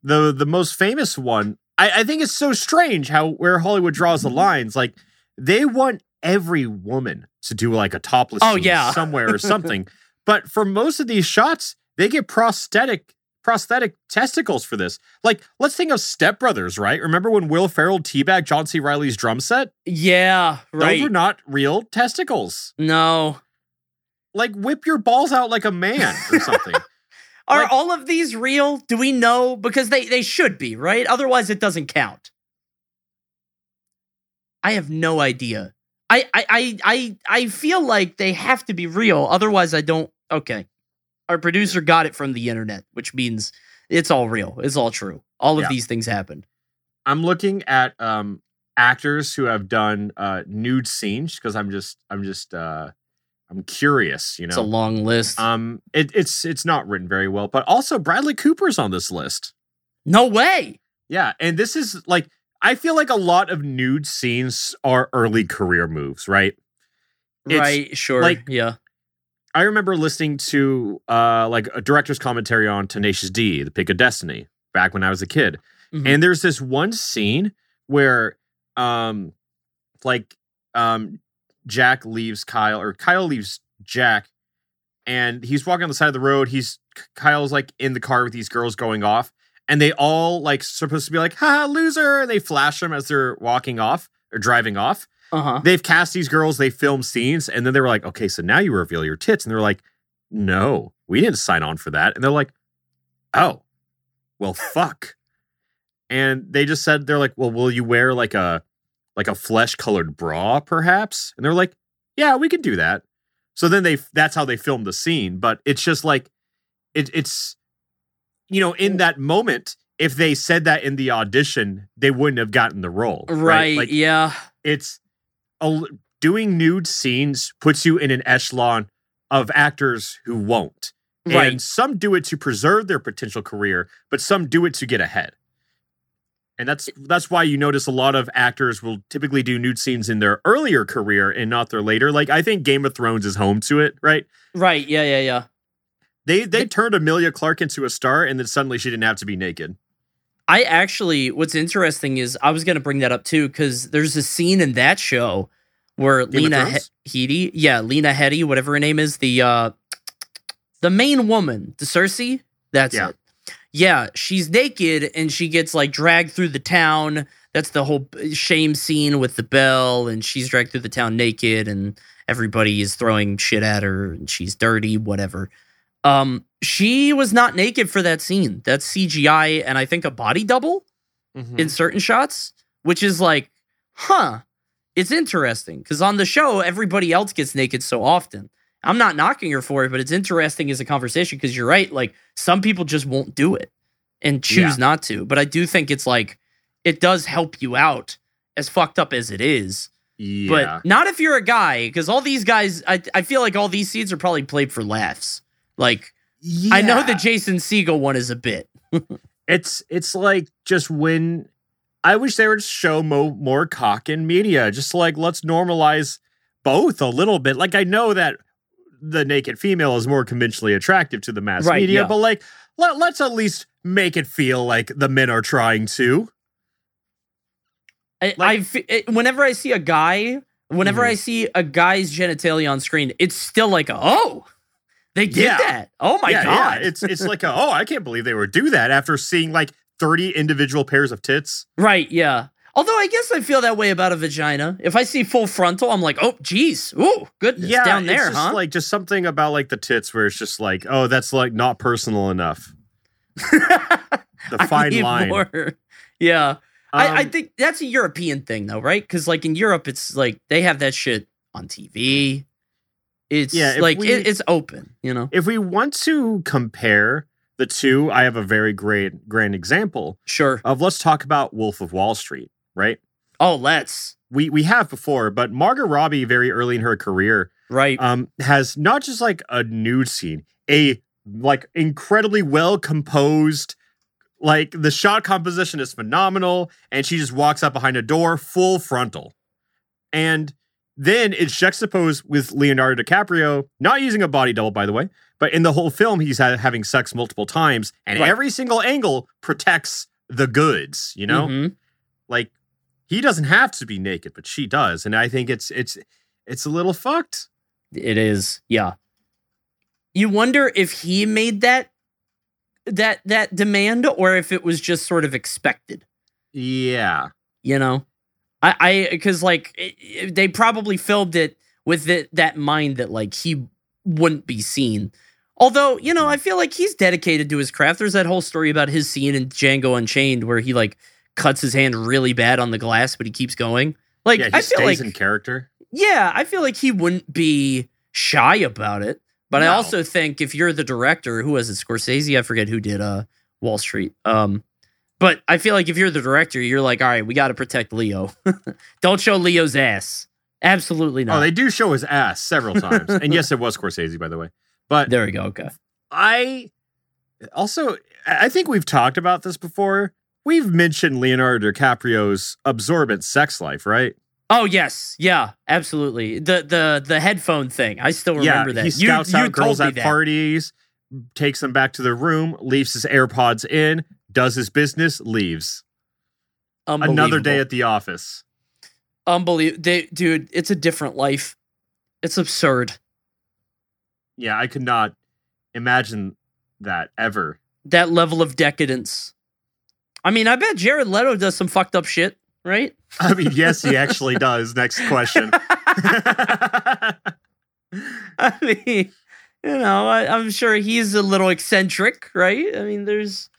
the the most famous one. I, I think it's so strange how where Hollywood draws the mm-hmm. lines. Like they want every woman to do like a topless Oh, yeah. somewhere or something. but for most of these shots, they get prosthetic prosthetic testicles for this. Like let's think of Step Brothers, right? Remember when Will Ferrell teabagged John C. Reilly's drum set? yeah, right. Those are not real testicles. no. Like whip your balls out like a man or something. Are Like- all of these real? Do we know? Because they they should be, right? Otherwise it doesn't count. I have no idea. I I I I, I feel like they have to be real. Otherwise I don't okay. Our producer got it from the internet, which means it's all real. It's all true. All of Yeah. these things happened. I'm looking at um actors who have done uh nude scenes because I'm just I'm just uh I'm curious, you know. It's a long list. Um it, it's it's not written very well, but also Bradley Cooper's on this list. no way. Yeah, and this is like I feel like a lot of nude scenes are early career moves, right? It's right, sure. like- yeah. I remember listening to uh like a director's commentary on Tenacious D, The Pick of Destiny, back when I was a kid. Mhm. And there's this one scene where um like um Jack leaves Kyle or Kyle leaves Jack and he's walking on the side of the road. He's Kyle's like in the car with these girls going off and they all like supposed to be like, ha loser. And they flash them as they're walking off or driving off. uh-huh. They've cast these girls, they film scenes, and then they were like, okay, so now you reveal your tits. And they're like, no, we didn't sign on for that. And they're like, oh, well, fuck. And they just said, they're like, well, will you wear like a like a flesh colored bra, perhaps? And they're like, yeah, we can do that. So then they that's how they filmed the scene. But it's just like it, it's you know, in that moment, if they said that in the audition, they wouldn't have gotten the role. Right. Right, Like yeah. it's a, doing nude scenes puts you in an echelon of actors who won't. Right. And some do it to preserve their potential career, but some do it to get ahead. And that's that's why you notice a lot of actors will typically do nude scenes in their earlier career and not their later. Like I think Game of Thrones is home to it, right? Right, yeah, yeah, yeah. They they turned Emilia Clarke into a star and then suddenly she didn't have to be naked. I actually, what's interesting is I was going to bring that up too because there's a scene in that show where Game Lena he- Headey, yeah, Lena Headey, whatever her name is, the uh, the main woman, the Cersei. That's Yeah. it. Yeah, she's naked and she gets like dragged through the town. That's the whole shame scene with the bell, and she's dragged through the town naked, and everybody is throwing shit at her, and she's dirty, whatever. Um, she was not naked for that scene. That's CGI and I think a body double Mm-hmm. in certain shots, which is like, huh, it's interesting because on the show, everybody else gets naked so often. I'm not knocking her for it, but it's interesting as a conversation because you're right. Like, some people just won't do it and choose Yeah. not to. But I do think it's like, it does help you out, as fucked up as it is. yeah. But not if you're a guy, because all these guys, I, I feel like all these scenes are probably played for laughs. Like, I know the Jason Segel one is a bit. it's it's like just when I wish they would show mo- more cock in media. Just like let's normalize both a little bit. Like I know that the naked female is more conventionally attractive to the mass Right, media, yeah. but like let, let's at least make it feel like the men are trying to. I, Like- I it- whenever I see a guy, whenever Mhm. I see a guy's genitalia on screen, it's still like, oh, they did Yeah. that. Oh my yeah, god, yeah. It's it's like a, oh, I can't believe they would do that after seeing like 30 individual pairs of tits. right, yeah. Although I guess I feel that way about a vagina. If I see full frontal, I'm like, oh, geez, ooh, goodness, Yeah, down there, it's just huh? like just something about like the tits where it's just like, oh, that's like not personal enough. The fine line. more. Yeah, I, I Um, think that's a European thing, though, right? Because like in Europe, it's like they have that shit on TV. It's Yeah, like we- it, it's open, you know. if we want to compare the two, I have a very great grand example Sure. of let's talk about Wolf of Wall Street. Right? Oh, let's. We we have before, but Margot Robbie, very early in her career, Right. um, has not just like a nude scene, a like incredibly well composed. Like the shot composition is phenomenal, and she just walks up behind a door, full frontal, and then it's juxtaposed with Leonardo DiCaprio not using a body double, by the way, but in the whole film he's ha- having sex multiple times, and Right. every single angle protects the goods. You know, Mhm. like he doesn't have to be naked, but she does, and I think it's it's it's a little fucked. It is. Yeah. You wonder if he made that that that demand or if it was just sort of expected. Yeah. you know i i because like it, it- they probably filmed it with it, that mind that like he wouldn't be seen although you know mm-hmm. i feel like he's dedicated to his craft there's that whole story about his scene in django unchained where he like cuts his hand really bad on the glass but he keeps going like yeah, he i feel stays like in character. yeah i feel like he wouldn't be shy about it but i also think if you're the director who was it scorsese i forget who did uh wall street um but I feel like if you're the director, you're like, all right, we got to protect Leo. Don't show Leo's ass. Absolutely not. Oh, they do show his ass several times, and yes, it was Scorsese, by the way. But there we go. Okay. I also I think we've talked about this before. We've mentioned Leonardo DiCaprio's absorbent sex life, right? Oh yes, yeah, absolutely. The the the headphone thing. I still remember yeah, that. he scouts you, you out girls at that. parties, takes them back to their room, leaves his AirPods in, does his business, leaves. Another day at the office. unbelievable. They, dude, it's a different life. It's absurd. Yeah, I could not imagine that ever. That level of decadence. I mean, I bet Jared Leto does some fucked up shit, right? I mean, yes, he actually does. Next question. I mean, you know, I, I'm sure he's a little eccentric, right? I mean, there's.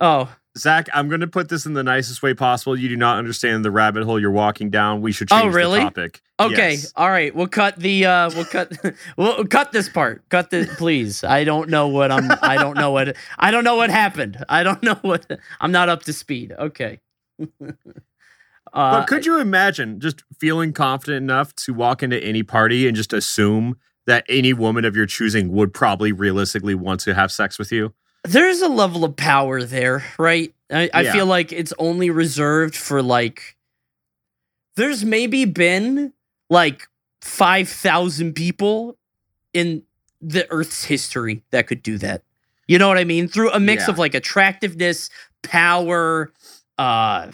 Oh, Zach, I'm going to put this in the nicest way possible. You do not understand the rabbit hole you're walking down. We should Oh, change really? the topic. okay, Yes. all right. We'll cut the. uh We'll cut. we'll cut this part. Cut the, please. I don't know what I'm. I don't know what. I don't know what happened. I don't know what. I'm not up to speed. Okay. uh, But could you imagine just feeling confident enough to walk into any party and just assume that any woman of your choosing would probably realistically want to have sex with you? There's a level of power there, right? I, I Yeah. feel like it's only reserved for like there's maybe been like 5,000 people in the earth's history that could do that. You know what I mean? Through a mix Yeah. of like attractiveness, power, uh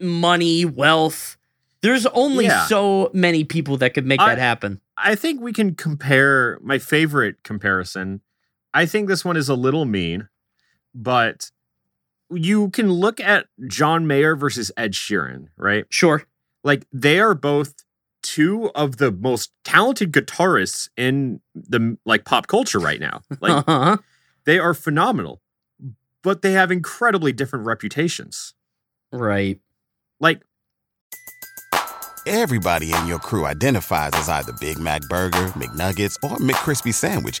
money, wealth. There's only Yeah. so many people that could make I- that happen. I think we can compare my favorite comparison. I think this one is a little mean, but you can look at John Mayer versus Ed Sheeran, right? Sure. Like they are both two of the most talented guitarists in the like pop culture right now. Like uh-huh. they are phenomenal, but they have incredibly different reputations. Right. Like Everybody in your crew identifies as either Big Mac Burger, McNuggets, or McCrispy Sandwich.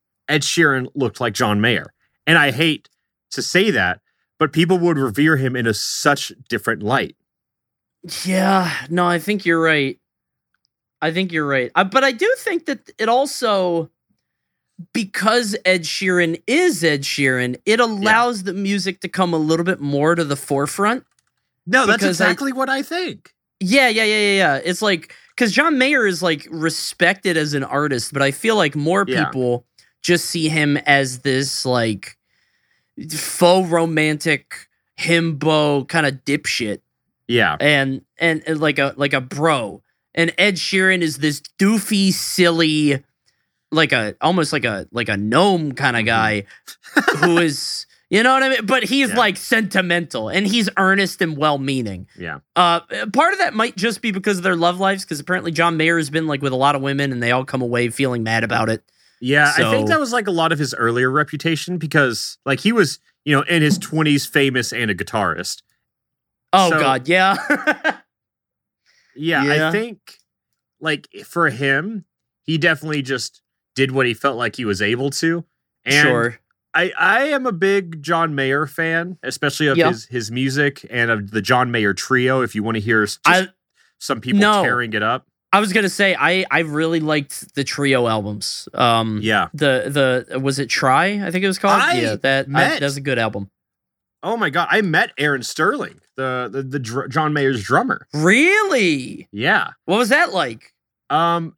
Ed Sheeran looked like John Mayer. And I hate to say that, but people would revere him in a such different light. Yeah, no, I think you're right. I think you're right. Uh, but I do think that it also, because Ed Sheeran is Ed Sheeran, it allows the music to come a little bit more to the forefront. No, that's Because I- exactly what I think. Yeah, yeah, yeah, yeah, yeah. It's like, because John Mayer is like respected as an artist, but I feel like more Yeah. people just see him as this like faux romantic himbo kind of dipshit. Yeah. and, and and like a like a bro. And Ed Sheeran is this doofy, silly, like a almost like a like a gnome kind of Mhm. guy who is You know what I mean? But he's Yeah. like sentimental and he's earnest and well meaning. Yeah. Uh, part of that might just be because of their love lives, because apparently John Mayer has been like with a lot of women and they all come away feeling mad about it. Yeah, I think that was like a lot of his earlier reputation because like he was, you know, in his 20s famous and a guitarist. Oh So- God, yeah. Yeah, Yeah. I think like for him, he definitely just did what he felt like he was able to. And sure. I I am a big John Mayer fan, especially of Yeah. his his music and of the John Mayer trio if you want to hear I some people No. tearing it up. I was gonna say I I really liked the trio albums. Um, Yeah. the the was it Try? I think it was called. I yeah, that met- that's a good album. Oh my god, I met Aaron Sterling, the the, the dr- John Mayer's drummer. Really? Yeah. What was that like? Um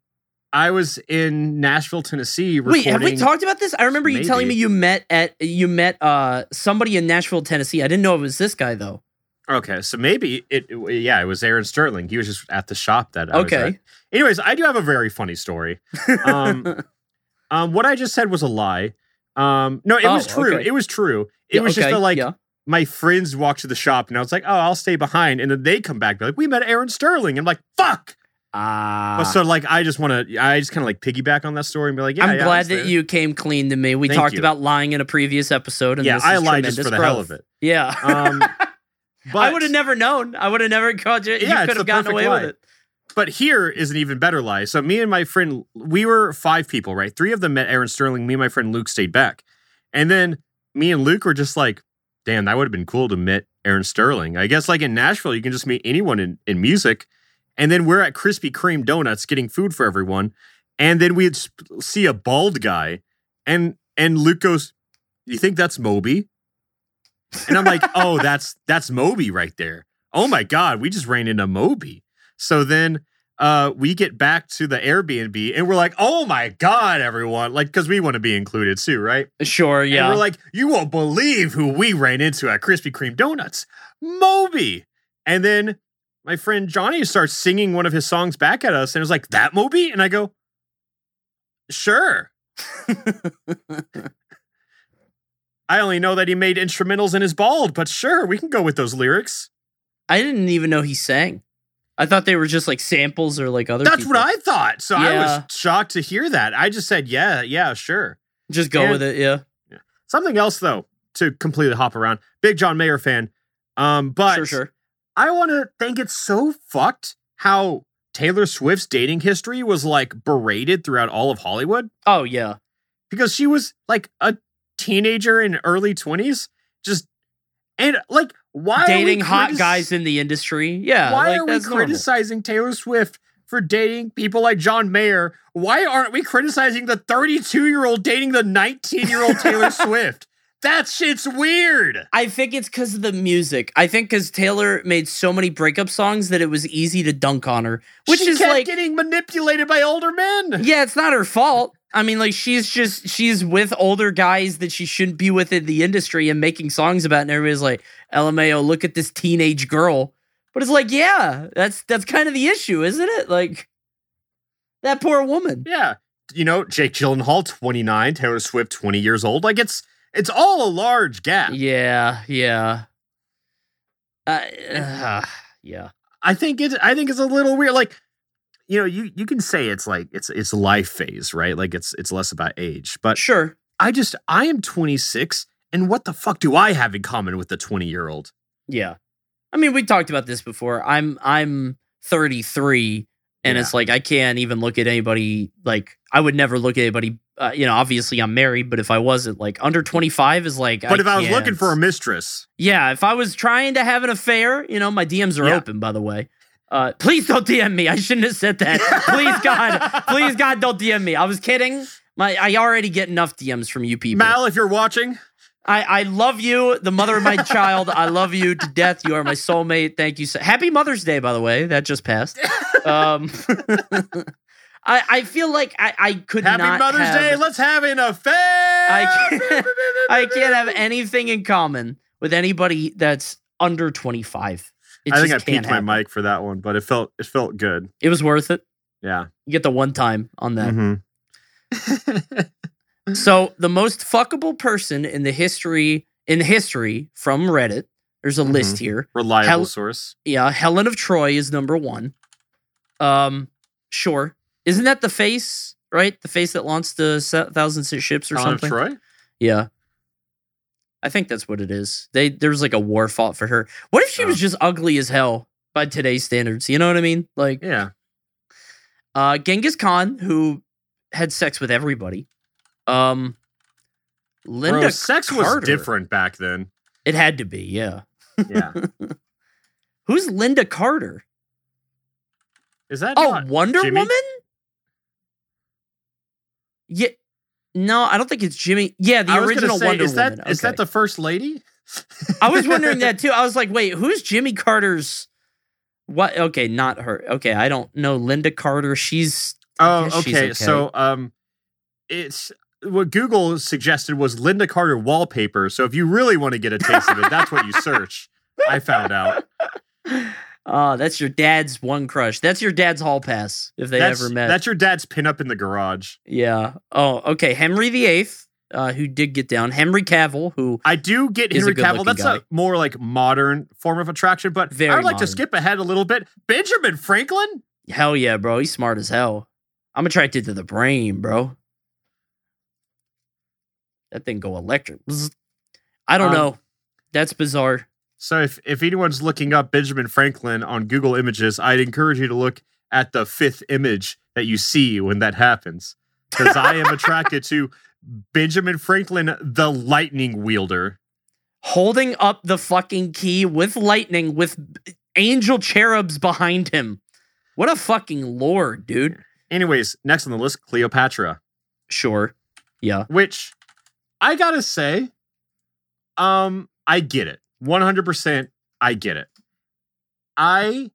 I was in Nashville, Tennessee recording Wait, have we talked about this? I remember you telling me you met at you met uh somebody in Nashville, Tennessee. I didn't know it was this guy though. Okay, so maybe it, yeah, it was Aaron Sterling. He was just at the shop that I was Okay. Anyways, I do have a very funny story. Um, Um, what I just said was a lie. Um, no, it was Oh, true. okay. It was true. It Yeah, was just okay, like yeah. my friends walked to the shop and I was like, oh, I'll stay behind. And then they come back, be like, we met Aaron Sterling. I'm like, fuck. Ah. But so like, I just want to, I just kind of like piggyback on that story and be like, yeah, I'm yeah, glad that you came clean to me. We Thank talked you. about lying in a previous episode, and Yeah, this I is lied just for the hell of it. Yeah. Um, but I would have never known. I would have never caught you. Yeah, you could have gotten away lie. with it. But here is an even better lie. So me and my friend, we were five people, right? Three of them met Aaron Sterling. Me and my friend Luke stayed back, and then me and Luke were just like, "Damn, that would have been cool to meet Aaron Sterling." I guess like in Nashville, you can just meet anyone in in music. And then we're at Krispy Kreme Donuts getting food for everyone, and then we'd sp- see a bald guy, and and Luke goes, "You think that's Moby?" And I'm like, "Oh, that's that's Moby right there." Oh my god, we just ran into Moby. So then uh we get back to the Airbnb and we're like, "Oh my god, everyone." Like cuz we want to be included too, right? Sure, yeah. And we're like, "You won't believe who we ran into at Krispy Kreme Donuts. Moby." And then my friend Johnny starts singing one of his songs back at us and was like, "That Moby?" And I go, "Sure." I only know that he made instrumentals in his bald, but sure, we can go with those lyrics. I didn't even know he sang. I thought they were just like samples or like other. That's people. what I thought. So I was shocked to hear that. I just said, yeah, yeah, sure. just go And- with it. Yeah, Something else though, to completely hop around. Big John Mayer fan. Um, but sure, sure. I want to think it's so fucked how Taylor Swift's dating history was like berated throughout all of Hollywood Oh yeah, because she was like a teenager in early 20s just and like why are we dating hot guys in the industry. Yeah, why like, are we that's normal. criticizing Taylor Swift for dating people like John Mayer? Why aren't we criticizing the 32 year old dating the 19 year old Taylor Swift? That shit's weird. I think it's because of the music. I think because Taylor made so many breakup songs that it was easy to dunk on her, which she is like, getting manipulated by older men. yeah, it's not her fault. I mean, like she's just she's with older guys that she shouldn't be with in the industry and making songs about, and everybody's like, "LMAO, look at this teenage girl." But it's like, yeah, that's that's kind of the issue, isn't it? Like that poor woman. Yeah. You know, Jake Gyllenhaal, 29, Taylor Swift, 20 years old. Like it's it's all a large gap. Yeah, yeah, uh, uh, yeah. I think it I think it's a little weird. Like, you know, you you can say it's like it's it's life phase, right? Like it's it's less about age. But Sure. I just I am 26 and what the fuck do I have in common with the 20 year old? Yeah. I mean, we talked about this before. I'm I'm 33 and Yeah. it's like I can't even look at anybody like I would never look at anybody uh, you know, obviously I'm married, but if I wasn't like under 25 is like But if I was looking for a mistress, Yeah, if I was trying to have an affair, you know, my DMs are Yeah. open by the way. Uh, please don't DM me. I shouldn't have said that. Please God, please God, don't DM me. I was kidding. My I already get enough DMs from you people. Mal, if you're watching, I, I love you, the mother of my child. I love you to death. You are my soulmate. Thank you. So, Happy Mother's Day, by the way. That just passed. Um, I I feel like I, I could happy not Mother's have- Day. Let's have an affair. I can't, I can't have anything in common with anybody that's under 25. It I think I just can't peaked my mic for that one, but it felt it felt good. It was worth it. Yeah. You get the one time on that. Mhm. So the most fuckable person in the history in history from Reddit. There's a list here. Reliable Hell- source. Yeah, Helen of Troy is number one. Um, sure. Isn't that the face, right? The face that launched the se- thousand ships or something. Helen of? Troy? Yeah. I think that's what it is. They there's like a war fought for her. What if she was Oh. just ugly as hell by today's standards? You know what I mean? Like Yeah. uh Genghis Khan, who had sex with everybody. Um Linda Bro, sex was different back then. It had to be, yeah. Yeah. Who's Lynda Carter? Is that Oh, Wonder Jimmy? Woman? Yeah. No, I don't think it's Jimmy. Yeah, the original say, Wonder is that Woman. is that the first lady? I was wondering that too. I was like, wait, who's Jimmy Carter's? What? Okay, not her. Okay, I don't know Lynda Carter. She's Oh, guess she's okay. okay. So, um, it's what Google suggested was Lynda Carter wallpaper. So, if you really want to get a taste of it, that's what you search. I found out. oh, that's your dad's one crush. That's your dad's hall pass if they that's, ever met. That's your dad's pinup in the garage. yeah. Oh, okay. Henry VIII, uh, who did get down. Henry Cavill, who I do get Henry Cavill. That's guy. a more like modern form of attraction, but Very I would like to skip ahead a little bit. Benjamin Franklin. hell yeah, bro, he's smart as hell. I'm attracted to the brain, bro. That thing go electric. I don't Um, know. That's bizarre. So, if if anyone's looking up Benjamin Franklin on Google Images, I'd encourage you to look at the fifth image that you see when that happens, because I am attracted to Benjamin Franklin, the lightning wielder. holding up the fucking key with lightning with angel cherubs behind him. What a fucking lord, dude. Anyways, next on the list, Cleopatra, Sure. Yeah. which I gotta say, um, I get it. 100% I get it. I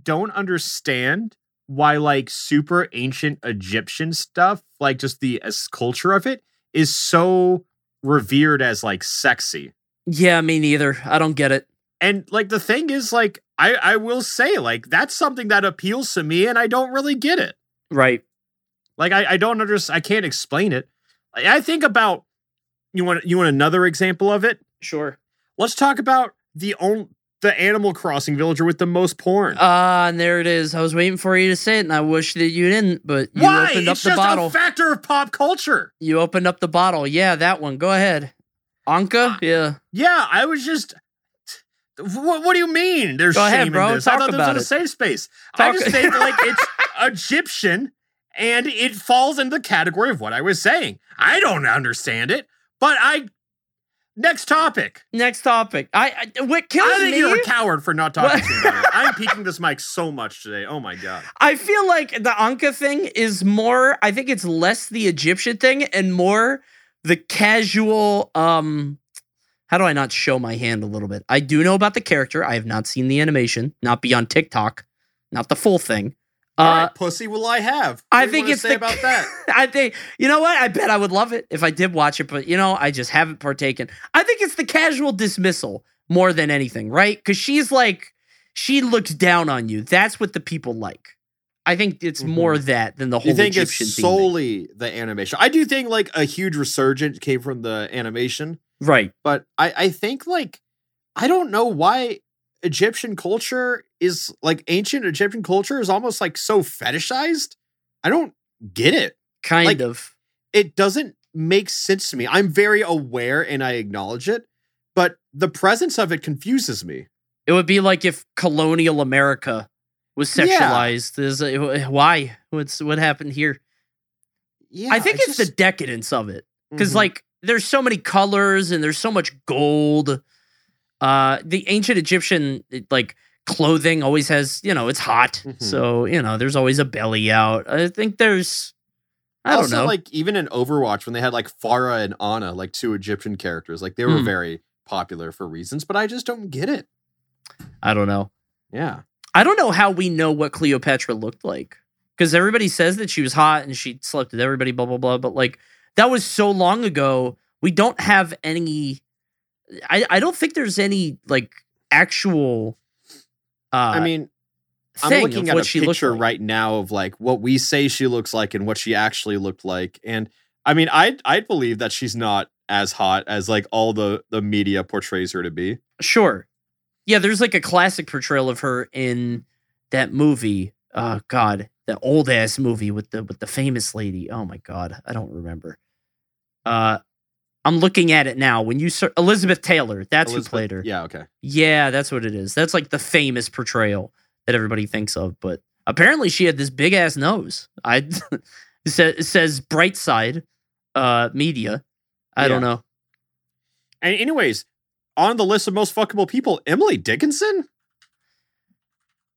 don't understand why like super ancient Egyptian stuff, like just the as culture of it, is so revered as like sexy. Yeah, me neither. I don't get it. And like the thing is, like, I, I will say, like, that's something that appeals to me, and I don't really get it. Right. Like I, I don't understand. I can't explain it. Like, I think about you want you want another example of it. Sure. Let's talk about the on, the Animal Crossing villager with the most porn. Ah, and there it is. I was waiting for you to say it, and I wish that you didn't, but you Why? opened up It's the just bottle. a factor of pop culture. you opened up the bottle. Yeah, that one. Go ahead. Ankha? Yeah. Yeah, I was just. What, what do you mean? There's Go shame ahead, in I this. I Talk thought this was a safe space. I Talk- just think like it's Egyptian, and it falls into the category of what I was saying. I don't understand it, but I. Next topic. Next topic. I, I what kills I think me you're a coward for not talking to me. I'm peeking this mic so much today. Oh my god. I feel like the Ankha thing is more, I think it's less the Egyptian thing and more the casual um how do I not show my hand a little bit? I do know about the character. I have not seen the animation, not beyond TikTok, not the full thing. Uh All right, pussy will I have? I What you think it's say the about that. I think you know what? I bet I would love it if I did watch it, but you know, I just haven't partaken. I think it's the casual dismissal more than anything, right? Because she's like, she looks down on you. That's what the people like. I think it's Mhm. more that than the whole You think Egyptian it's thing. solely the animation? I do think like a huge resurgence came from the animation, right? but I I think like I don't know why Egyptian culture is like ancient Egyptian culture is almost like so fetishized. I don't get it. Kind Like- of. It doesn't make sense to me. I'm very aware and I acknowledge it, but the presence of it confuses me. It would be like if colonial America was Yeah. sexualized. Is uh, why? What's what happened here? Yeah, I think it's the just- decadence of it. because Mhm. like there's so many colors and there's so much gold uh the ancient egyptian like clothing always has you know it's hot Mhm. so you know there's always a belly out i think there's i don't know like even in Overwatch when they had like Pharah and Ana, like two Egyptian characters, like they were Hmm. very popular for reasons, but I just don't get it. i don't know Yeah. i don't know how we know what cleopatra looked like because everybody says that she was hot and she slept with everybody blah blah blah but like that was so long ago we don't have any i i don't think there's any like actual uh I mean, I'm looking at what a picture like. right now of like what we say she looks like and what she actually looked like. And I mean, I'd I'd believe that she's not as hot as like all the the media portrays her to be. Sure. Yeah, there's like a classic portrayal of her in that movie. Oh God, that old ass movie with the with the famous lady. Oh my God, I don't remember. Uh, I'm looking at it now. When you ser- Elizabeth Taylor, that's Elizabeth- who played her. Yeah, okay. Yeah, that's what it is. That's like the famous portrayal that everybody thinks of. But apparently, she had this big ass nose. I it says it says Bright Side uh, Media. I don't know. And anyways, on the list of most fuckable people, Emily Dickinson?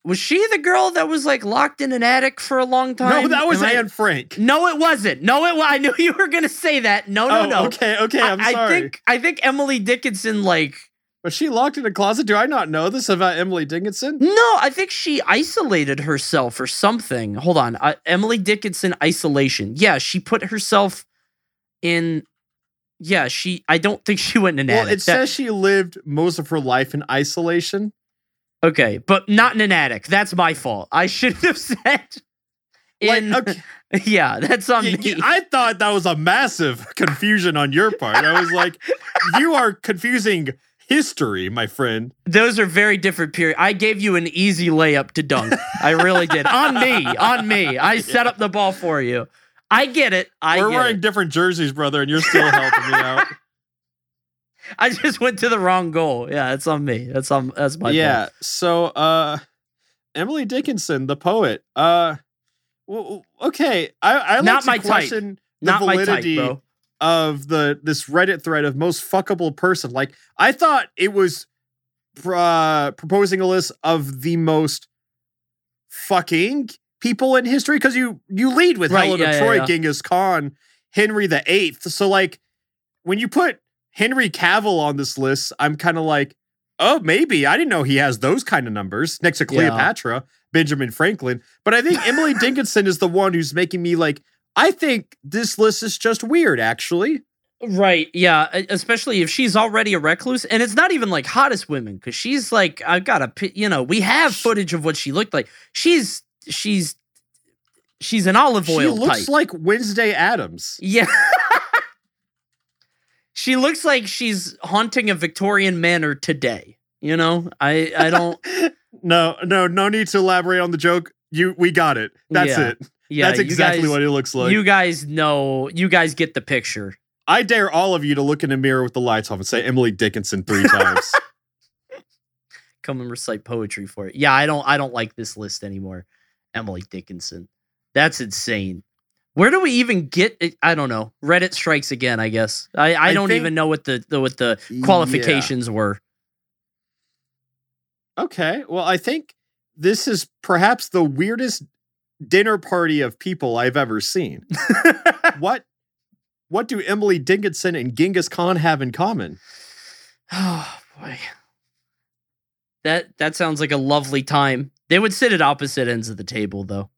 Was she the girl that was like locked in an attic for a long time? No, that was Am I- Anne Frank. No, it wasn't. No, it. I knew you were gonna say that. No, no, oh, no. okay, okay, I- I'm I, sorry. think I think Emily Dickinson like Was she locked in a closet? Do I not know this about Emily Dickinson? no, I think she isolated herself or something. Hold on, uh, Emily Dickinson isolation. Yeah, she put herself in. Yeah, she. I don't think she went in an attic. Well, attic. it That- says she lived most of her life in isolation. Okay, but not in an attic. That's my fault. I should have said. In, Like, okay, yeah, that's on me. I thought that was a massive confusion on your part. I was like, you are confusing history, my friend. Those are very different periods. I gave you an easy layup to dunk. I really did. On me, on me. I set up the ball for you. I get it. I We're wearing it. different jerseys, brother, and you're still helping me out. I just went to the wrong goal. Yeah, it's on me. That's on that's my yeah. fault. So, uh, Emily Dickinson, the poet. Uh, w- okay. I, I like Not my type. question the Not my type, validity of the this Reddit thread of most fuckable person. Like, I thought it was uh, proposing a list of the most fucking people in history because you you lead with Right, Helena yeah, yeah, Troy, yeah. Genghis Khan, Henry the Eighth. So like when you put Henry Cavill on this list, I'm kind of like, oh, maybe I didn't know he has those kind of numbers next to Yeah. Cleopatra, Benjamin Franklin. But I think Emily Dickinson is the one who's making me like. I think this list is just weird, actually. Right. Yeah. Especially if she's already a recluse, and it's not even like hottest women because she's like I've got a you know we have footage of what she looked like. She's she's she's an olive She oil looks type. like Wednesday Addams. Yeah. she looks like she's haunting a Victorian manor today. You know, I I don't. No, no, no need to elaborate on the joke. You, we got it. That's Yeah. it. Yeah, That's exactly guys- what it looks like. you guys know. You guys get the picture. I dare all of you to look in a mirror with the lights off and say Emily Dickinson three times. Come and recite poetry for it. Yeah, I don't. I don't like this list anymore. Emily Dickinson. That's insane. Where do we even get it? I don't know. Reddit strikes again. I guess. I, I, I don't think- even know what the, the what the Yeah. qualifications were. Okay. Well, I think this is perhaps the weirdest dinner party of people I've ever seen. what what do Emily Dickinson and Genghis Khan have in common? Oh boy. That that sounds like a lovely time. They would sit at opposite ends of the table though.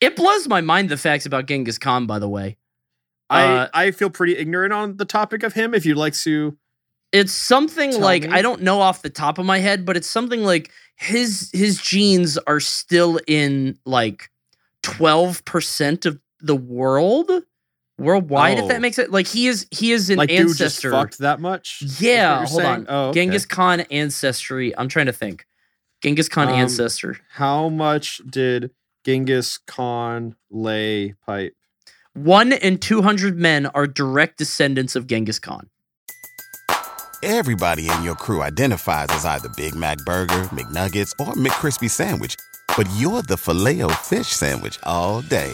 It blows my mind the facts about Genghis Khan, by the way. Uh, I I feel pretty ignorant on the topic of him. If you'd like to, It's something like me. I don't know off the top of my head, but it's something like his his genes are still in like 12% of the world worldwide if Oh. that makes it like he is he is an like, ancestor. fucked that much. Yeah, hold saying? on. Oh, okay. Genghis Khan ancestry. I'm trying to think. Genghis Khan Um, ancestor. How much did Genghis Khan lay pipe? One in 200 men are direct descendants of Genghis Khan. Everybody in your crew identifies as either Big Mac Burger, McNuggets, or McCrispy Sandwich. But you're the filet fish Sandwich all day.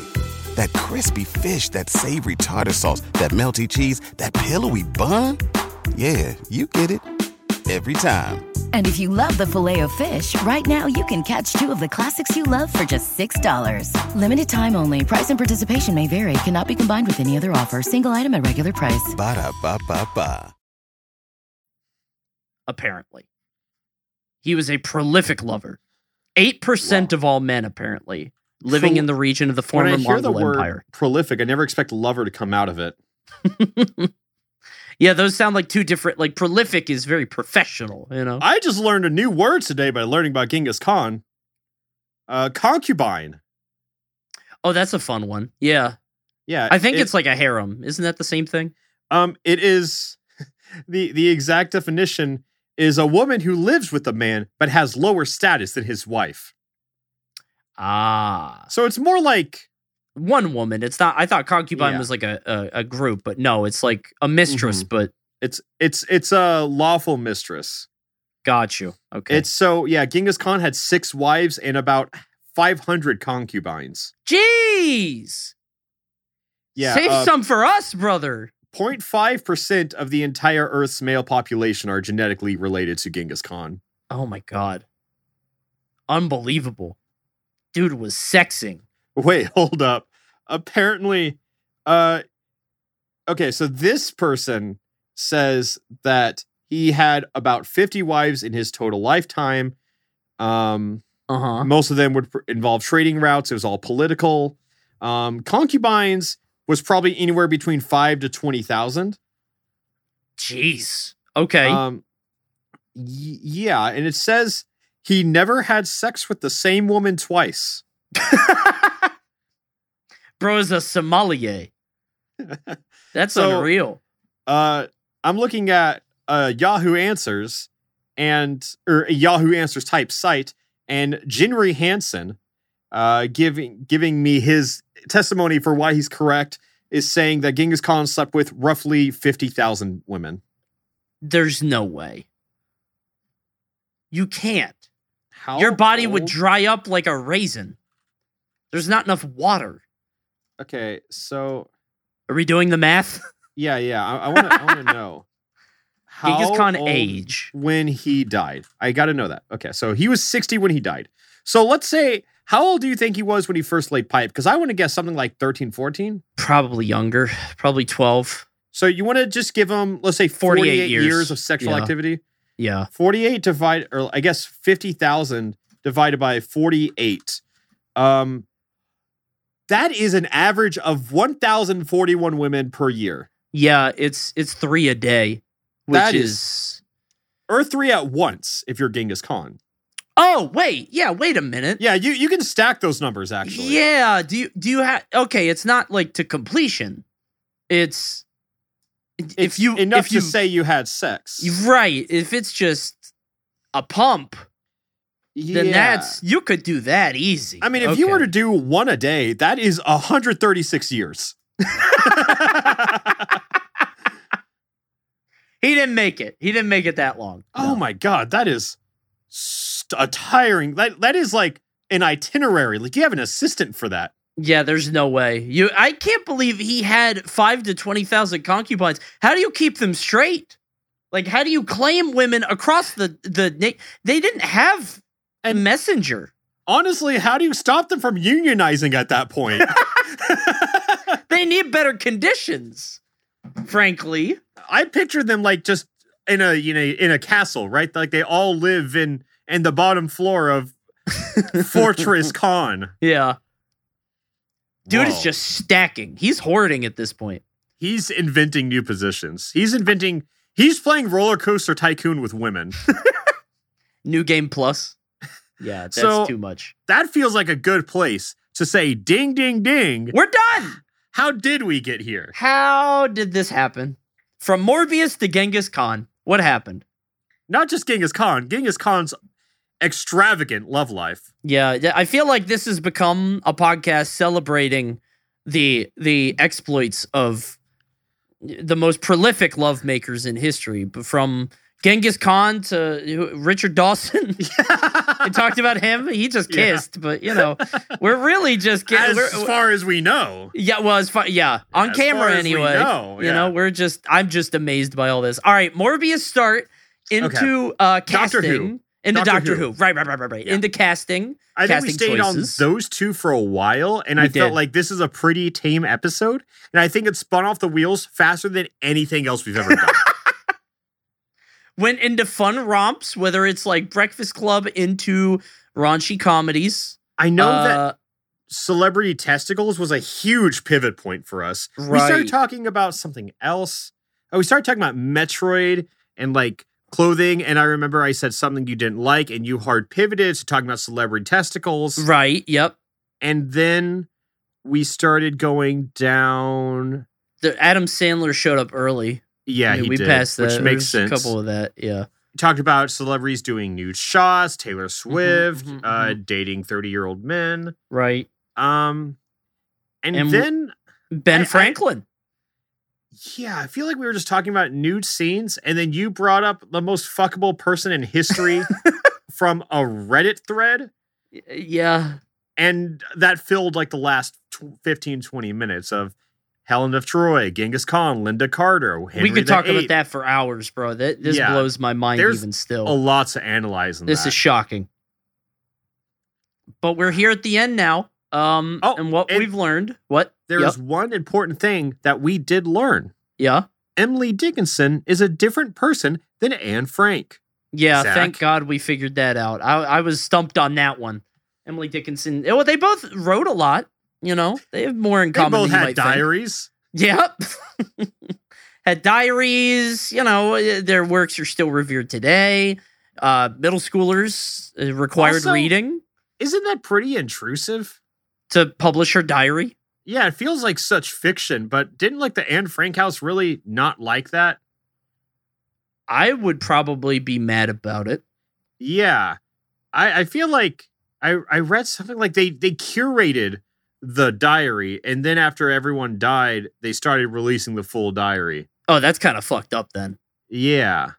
That crispy fish, that savory tartar sauce, that melty cheese, that pillowy bun. Yeah, you get it. Every time. And if you love the filet of fish, right now you can catch two of the classics you love for just $6. Limited time only. Price and participation may vary. Cannot be combined with any other offer. Single item at regular price. Ba-da-ba-ba-ba. apparently. He was a prolific lover. 8% of all men, apparently, living Prol- in the region of the When former I hear the word Empire. prolific, I never expect a lover to come out of it. yeah, those sound like two different, like prolific is very professional, you know? I just learned a new word today by learning about Genghis Khan. Uh, concubine. oh, that's a fun one. Yeah. Yeah, I think it- it's like a harem. Isn't that the same thing? um, it is the the exact definition is a woman who lives with a man but has lower status than his wife. Ah, So it's more like one woman. It's not. I thought concubine Yeah. was like a, a a group, but no, it's like a mistress. Mhm. But it's it's it's a lawful mistress. got you. Okay. It's so yeah, Genghis Khan had six wives and about 500 concubines. jeez. Yeah, Save uh, some for us, brother. 0.5% of the entire Earth's male population are genetically related to Genghis Khan. Oh my god. Unbelievable. Dude was sexing. Wait, hold up. Apparently, uh okay, so this person says that he had about 50 wives in his total lifetime. Um Uh huh. most of them would pr- involve trading routes. It was all political. Um concubines was probably anywhere between 5 to 20,000. Jeez. Okay. Um y- yeah, and it says he never had sex with the same woman twice. Bro is a sommelier. That's So- unreal. Uh, I'm looking at uh, Yahoo Answers and or a Yahoo Answers type site, and Jinri Hansen, uh, giving giving me his testimony for why he's correct, is saying that Genghis Khan slept with roughly fifty thousand women. There's no way. You can't. How Your body would dry up like a raisin. There's not enough water. Okay, so Are we doing the math? yeah, yeah, I want to I want to know how Genghis Khan old age. when he died. I got to know that. Okay, so he was sixty when he died. So let's say. How old do you think he was when he first laid pipe? Because I want to guess something like 13, 14. Probably younger. Probably 12. So you want to just give him, let's say, 48, 48 years. years. of sexual Yeah. activity? Yeah. 48 divided, or I guess 50,000 divided by 48. Um, that is an average of 1,041 women per year. Yeah, it's it's three a day. Which That is- is Or three at once if you're Genghis Khan. Oh, wait. Yeah, wait a minute. Yeah, you, you can stack those numbers actually. Yeah. Do you do you have okay, it's not like to completion. It's It's if you enough if you to say you had sex. right, if it's just a pump, then that's you could do that easy. I mean, if you were to do one a day, that is 136 years. He didn't make it. He didn't make it that long. Oh my god, that is st- a tiring. That that is like an itinerary. Like you have an assistant for that. Yeah, there's no way. You I can't believe he had 5 to 20,000 concubines. How do you keep them straight? Like how do you claim women across the the they didn't have a messenger. Honestly, how do you stop them from unionizing at that point? They need better conditions. Frankly. I picture them like just in a you know in a castle, right? Like they all live in in the bottom floor of Fortress Khan. Yeah. Dude is just stacking. He's hoarding at this point. he's inventing new positions. He's inventing. He's playing roller coaster tycoon with women. New game plus. Yeah, that's So- too much. that feels like a good place to say ding ding ding. We're done. How did we get here? How did this happen? From Morbius to Genghis Khan. What happened? Not just Genghis Khan, Genghis Khan's extravagant love life. Yeah, yeah, I feel like this has become a podcast celebrating the the exploits of the most prolific love makers in history, but from Genghis Khan to Richard Dawson. we talked about him. He just Yeah. kissed, but you know, we're really just getting. as far as we know. Yeah, well, as far, yeah, on as far camera we anyway. know, You know, we're just I'm just amazed by all this. All right, Morbius start into uh Doctor casting Who. into Doctor Doctor, Who. Who. Right, right, right, right, right. Yeah. Into casting. I think we stayed choices. on those two for a while, and I We felt like this is a pretty tame episode, and I think it spun off the wheels faster than anything else we've ever done. Went into fun romps, whether it's like Breakfast Club into raunchy comedies. I know Uh, that celebrity testicles was a huge pivot point for us. We started talking about something else. Oh, we started talking about Metroid and like clothing, and I remember I said something you didn't like, and you hard pivoted to talking about celebrity testicles. Right. Yep. And then we started going down. The Adam Sandler showed up early. Yeah, I mean, we did, passed that. which makes sense. A couple of that, yeah. Talked about celebrities doing nude shots, Taylor Swift, mhm, uh, dating thirty-year-old men. Right. Um, and, And then Ben I- I- Franklin. yeah, I feel like we were just talking about nude scenes, and then you brought up the most fuckable person in history from a Reddit thread, yeah. and that filled like the last tw- 15, 20 minutes of Helen of Troy, Genghis Khan, Lynda Carter. Henry we could talk about that for hours, bro. That this Yeah. blows my mind even still. A lot to analyze This that. is shocking. But we're here at the end now. Um, Oh, and what and we've learned. What? There's Yep. one important thing that we did learn. Yeah. Emily Dickinson is a different person than Anne Frank. Yeah. Zach? Thank God we figured that out. I, I was stumped on that one. Emily Dickinson. Well, they both wrote a lot. You know, they have more in They common. both had might think. diaries. Yep. Had diaries, you know, uh, their works are still revered today. Uh, middle schoolers uh, required Also- reading Isn't that pretty intrusive? to publish her diary. Yeah, it feels like such fiction, but didn't like the Anne Frank house really not like that? I would probably be mad about it. Yeah. I, I feel like I, I read something like they they curated the diary and then after everyone died, they started releasing the full diary. Oh, that's kind of fucked up then. Yeah.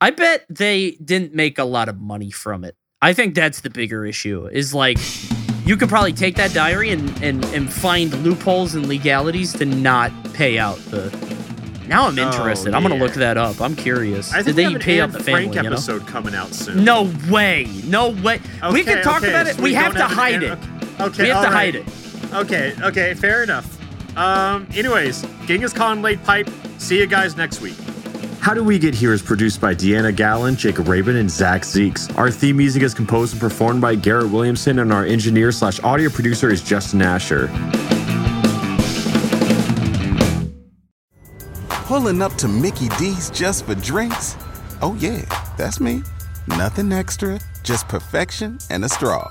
I bet they didn't make a lot of money from it. I think that's the bigger issue. Is like you could probably take that diary and and and find loopholes and legalities to not pay out the. Now I'm Oh, interested. I'm gonna yeah. look that up. I'm curious. I Did think they we have an pay out the family? Frank you know? episode coming out soon. No way. No way. we can talk okay, about it. so we, have to hide it. Okay, we have to all right. hide it. Okay, okay, fair enough. Um, anyways, Genghis Khan laid pipe. See you guys next week. How Do We Get Here is produced by Deanna Gallen, Jacob Rabin, and Zach Zeeks. Our theme music is composed and performed by Garrett Williamson, and our engineer slash audio producer is Justin Asher. Pulling up to Mickey D's just for drinks? Oh, yeah, that's me. Nothing extra, just perfection and a straw.